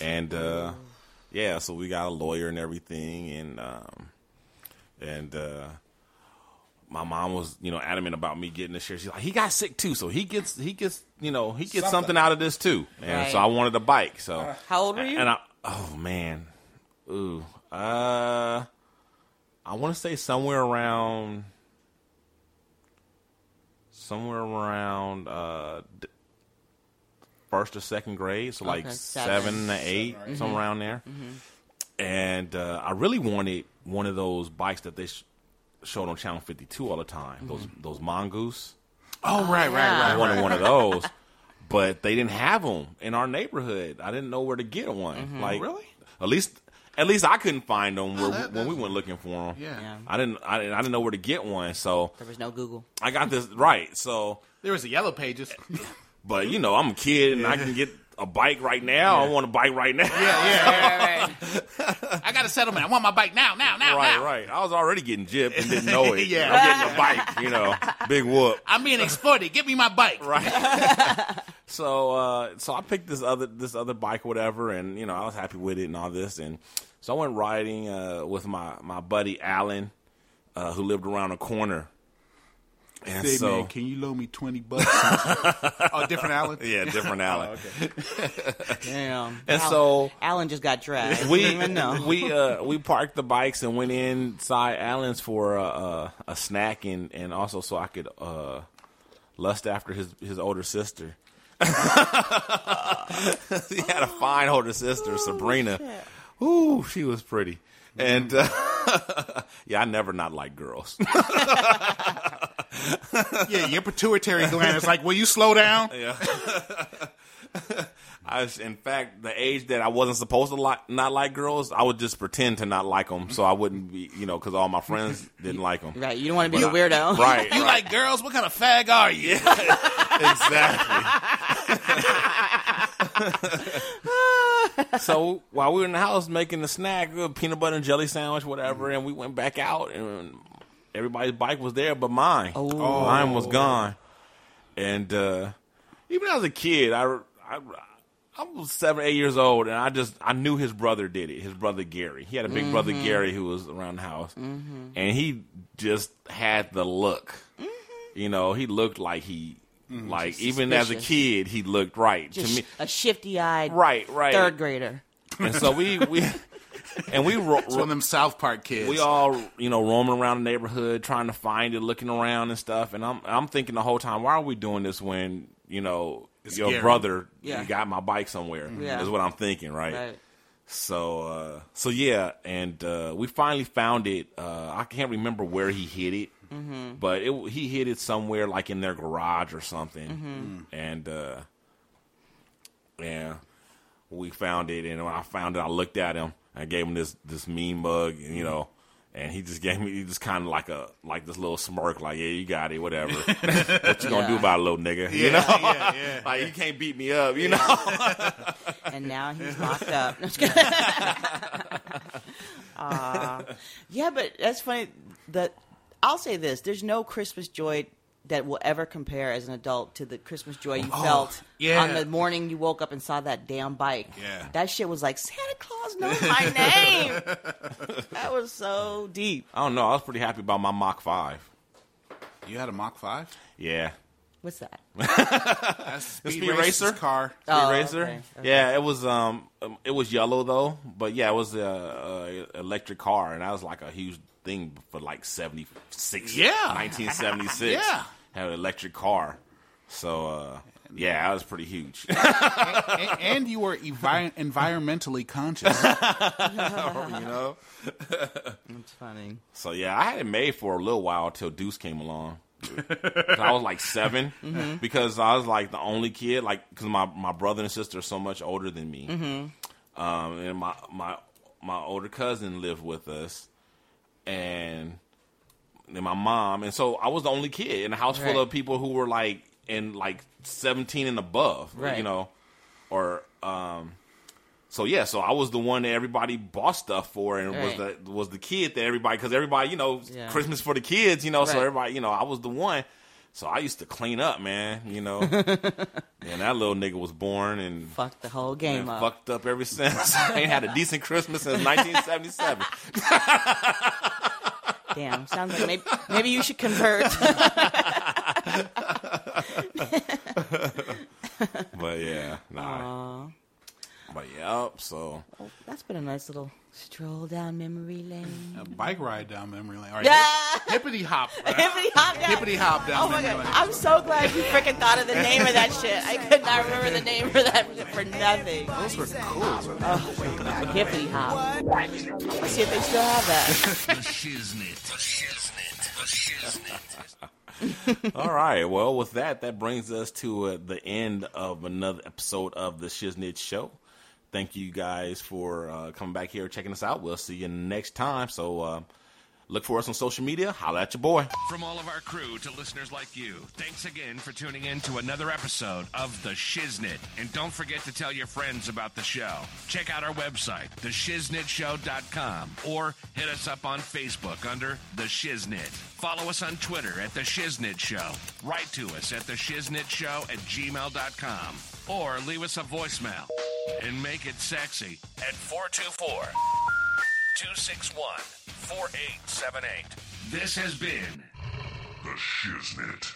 and uh, yeah, so we got a lawyer and everything, and um, and uh, my mom was you know adamant about me getting the share. She's like, he got sick too, so he gets he gets you know he gets something, Something. out of this too, and so I wanted a bike. So How old were you? and I oh man, ooh, uh, I want to say somewhere around, somewhere around uh, d- first or second grade, so like Okay, seven, seven. to 8 somewhere mm-hmm. around there. Mm-hmm. And uh, I really wanted one of those bikes that they sh- showed on Channel Fifty Two all the time. Those mm-hmm. those mongoose. Oh, right, right, yeah. right. I wanted one of those, <laughs> but they didn't have them in our neighborhood. I didn't know where to get one. Like Really? At least, at least I couldn't find them oh, where, that- when we went looking for them. Yeah. Yeah. I didn't, I didn't, I didn't know where to get one. So There was no Google. I got this right. So, There was the yellow pages. <laughs> but you know, I'm a kid and I can get a bike right now. I want a bike right now. yeah, yeah. right. <laughs> I got a settlement. I want my bike now, now, now, Right, now. right. I was already getting jipped and didn't know it. <laughs> Yeah. I'm getting a bike, you know, big whoop. <laughs> I'm being exploited. Give me my bike. Right. so uh, so I picked this other this other bike, or whatever, and you know I was happy with it and all this, and so I went riding uh, with my my buddy Alan, uh, who lived around the corner, and Hey, so man, can you loan me 20 bucks? oh, <laughs> different Alan? <laughs> yeah, different Alan. <laughs> Damn. And Al- so- Alan just got dragged. we Didn't even know. we uh we parked the bikes and went inside Allen's for a, snack and and also so I could uh lust after his his older sister. he had a fine older sister, Sabrina. Ooh, she was pretty. And uh, yeah, I never not like girls. <laughs> Yeah, your pituitary gland is like, will you slow down? <laughs> Yeah. I in fact, the age that I wasn't supposed to like not like girls, I would just pretend to not like them, so I wouldn't be, you know, because all my friends <laughs> didn't like them. right. You don't want to be the weirdo. Right, You right. like girls? What kind of fag are you? exactly. so while we were in the house making the snack, a peanut butter and jelly sandwich, whatever, and we went back out, and everybody's bike was there, but mine, Oh. mine was gone. And uh, even as a kid, I, I I was seven, eight years old, and I just I knew his brother did it. His brother Gary, he had a big brother mm-hmm. Gary who was around the house, mm-hmm. and he just had the look. Mm-hmm. You know, he looked like he. Like even as a kid, he looked right Just to me. a shifty-eyed Right, right. third grader. And so we we <laughs> <laughs> and we ro- It's one of them South Park kids. we all you know roaming around the neighborhood trying to find it, looking around and stuff. And I'm I'm thinking the whole time, why are we doing this when you know your Gary. brother Yeah. got my bike somewhere? Yeah. Is what I'm thinking, right? Right. So uh, so yeah, and uh, we finally found it. Uh, I can't remember where he hid it, Mm-hmm. but it, he hid it somewhere like in their garage or something. Mm-hmm. And uh, yeah, we found it, and when I found it, I looked at him. I gave him this this mean mug, you mm-hmm. know. And he just gave me he just kind of like a like this little smirk, like yeah, you got it, whatever. <laughs> what you gonna do about it, little nigga? you know, yeah, yeah. <laughs> like you can't beat me up, you know. <laughs> and now he's locked up. No, just kidding. Aw. yeah, but that's funny. That I'll say this: there's no Christmas joy that will ever compare as an adult to the Christmas joy you felt yeah. on the morning you woke up and saw that damn bike. Yeah. that shit was like Santa Claus knows my <laughs> name. that was so deep. I don't know. I was pretty happy about my Mach Five. You had a Mach 5? Yeah, What's that? <laughs> That's The Speed, Speed Racer's Racer? car. Speed Oh, Racer. okay, okay. Yeah, it was um, um, it was yellow though, but yeah, it was a, a electric car, and that was like a huge thing for like seventy six. Yeah. nineteen seventy six. <laughs> Yeah. had an electric car, so uh, yeah, that was pretty huge. <laughs> and, and you were envi- environmentally conscious. <laughs> you know. It's funny. So yeah, I had it made for a little while till Deuce came along I was like 7 Mm-hmm. because I was like the only kid, like because my, my brother and sister are so much older than me, Mm-hmm. um, and my my my older cousin lived with us, and then my mom, and so I was the only kid in a house full of people who were like in like seventeen and above, Right. you know, or um. So yeah, so I was the one that everybody bought stuff for, and was the was the kid that everybody because everybody you know Yeah. Christmas for the kids, you know. So everybody you know I was the one. So I used to clean up, man. You know, <laughs> and that little nigga was born and, fucked the whole game up. fucked up ever since. <laughs> I ain't had a decent Christmas since 1977. <laughs> Damn, sounds like maybe maybe you should convert. But yeah, nah. But But yep. So Oh, that's been a nice little stroll down memory lane. A bike ride down memory lane. All right, Yeah. hip- hippity hop. <laughs> Hippity hop down. Hippity hop down Oh my memory god! lane. I'm so glad you freaking thought of the name of that shit. I could not remember the name for that for nothing. Those were cool. Oh my god! Hippity hop. Let's see if they still have that. The Shiznit. The Shiznit. The Shiznit. <laughs> All right. Well, with that, that brings us to uh, the end of another episode of the Shiznit Show. Thank you guys for uh, coming back here, checking us out. We'll see you next time. So uh, look for us on social media. Holla at your boy. From all of our crew to listeners like you, thanks again for tuning in to another episode of The Shiznit. And don't forget to tell your friends about the show. Check out our website, theshiznitshow.com, or hit us up on Facebook under The Shiznit. Follow us on Twitter at The Shiznit Show. Write to us at theshiznitshow at gmail.com, or leave us a voicemail and make it sexy at 424 261 4878. This has been The Shiznit.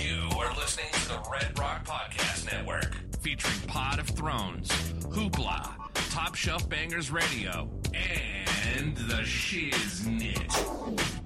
You are listening to the Red Rock Podcast Network, featuring Pod of Thrones, Hoopla, Top Shelf Bangers Radio, and The Shiznit.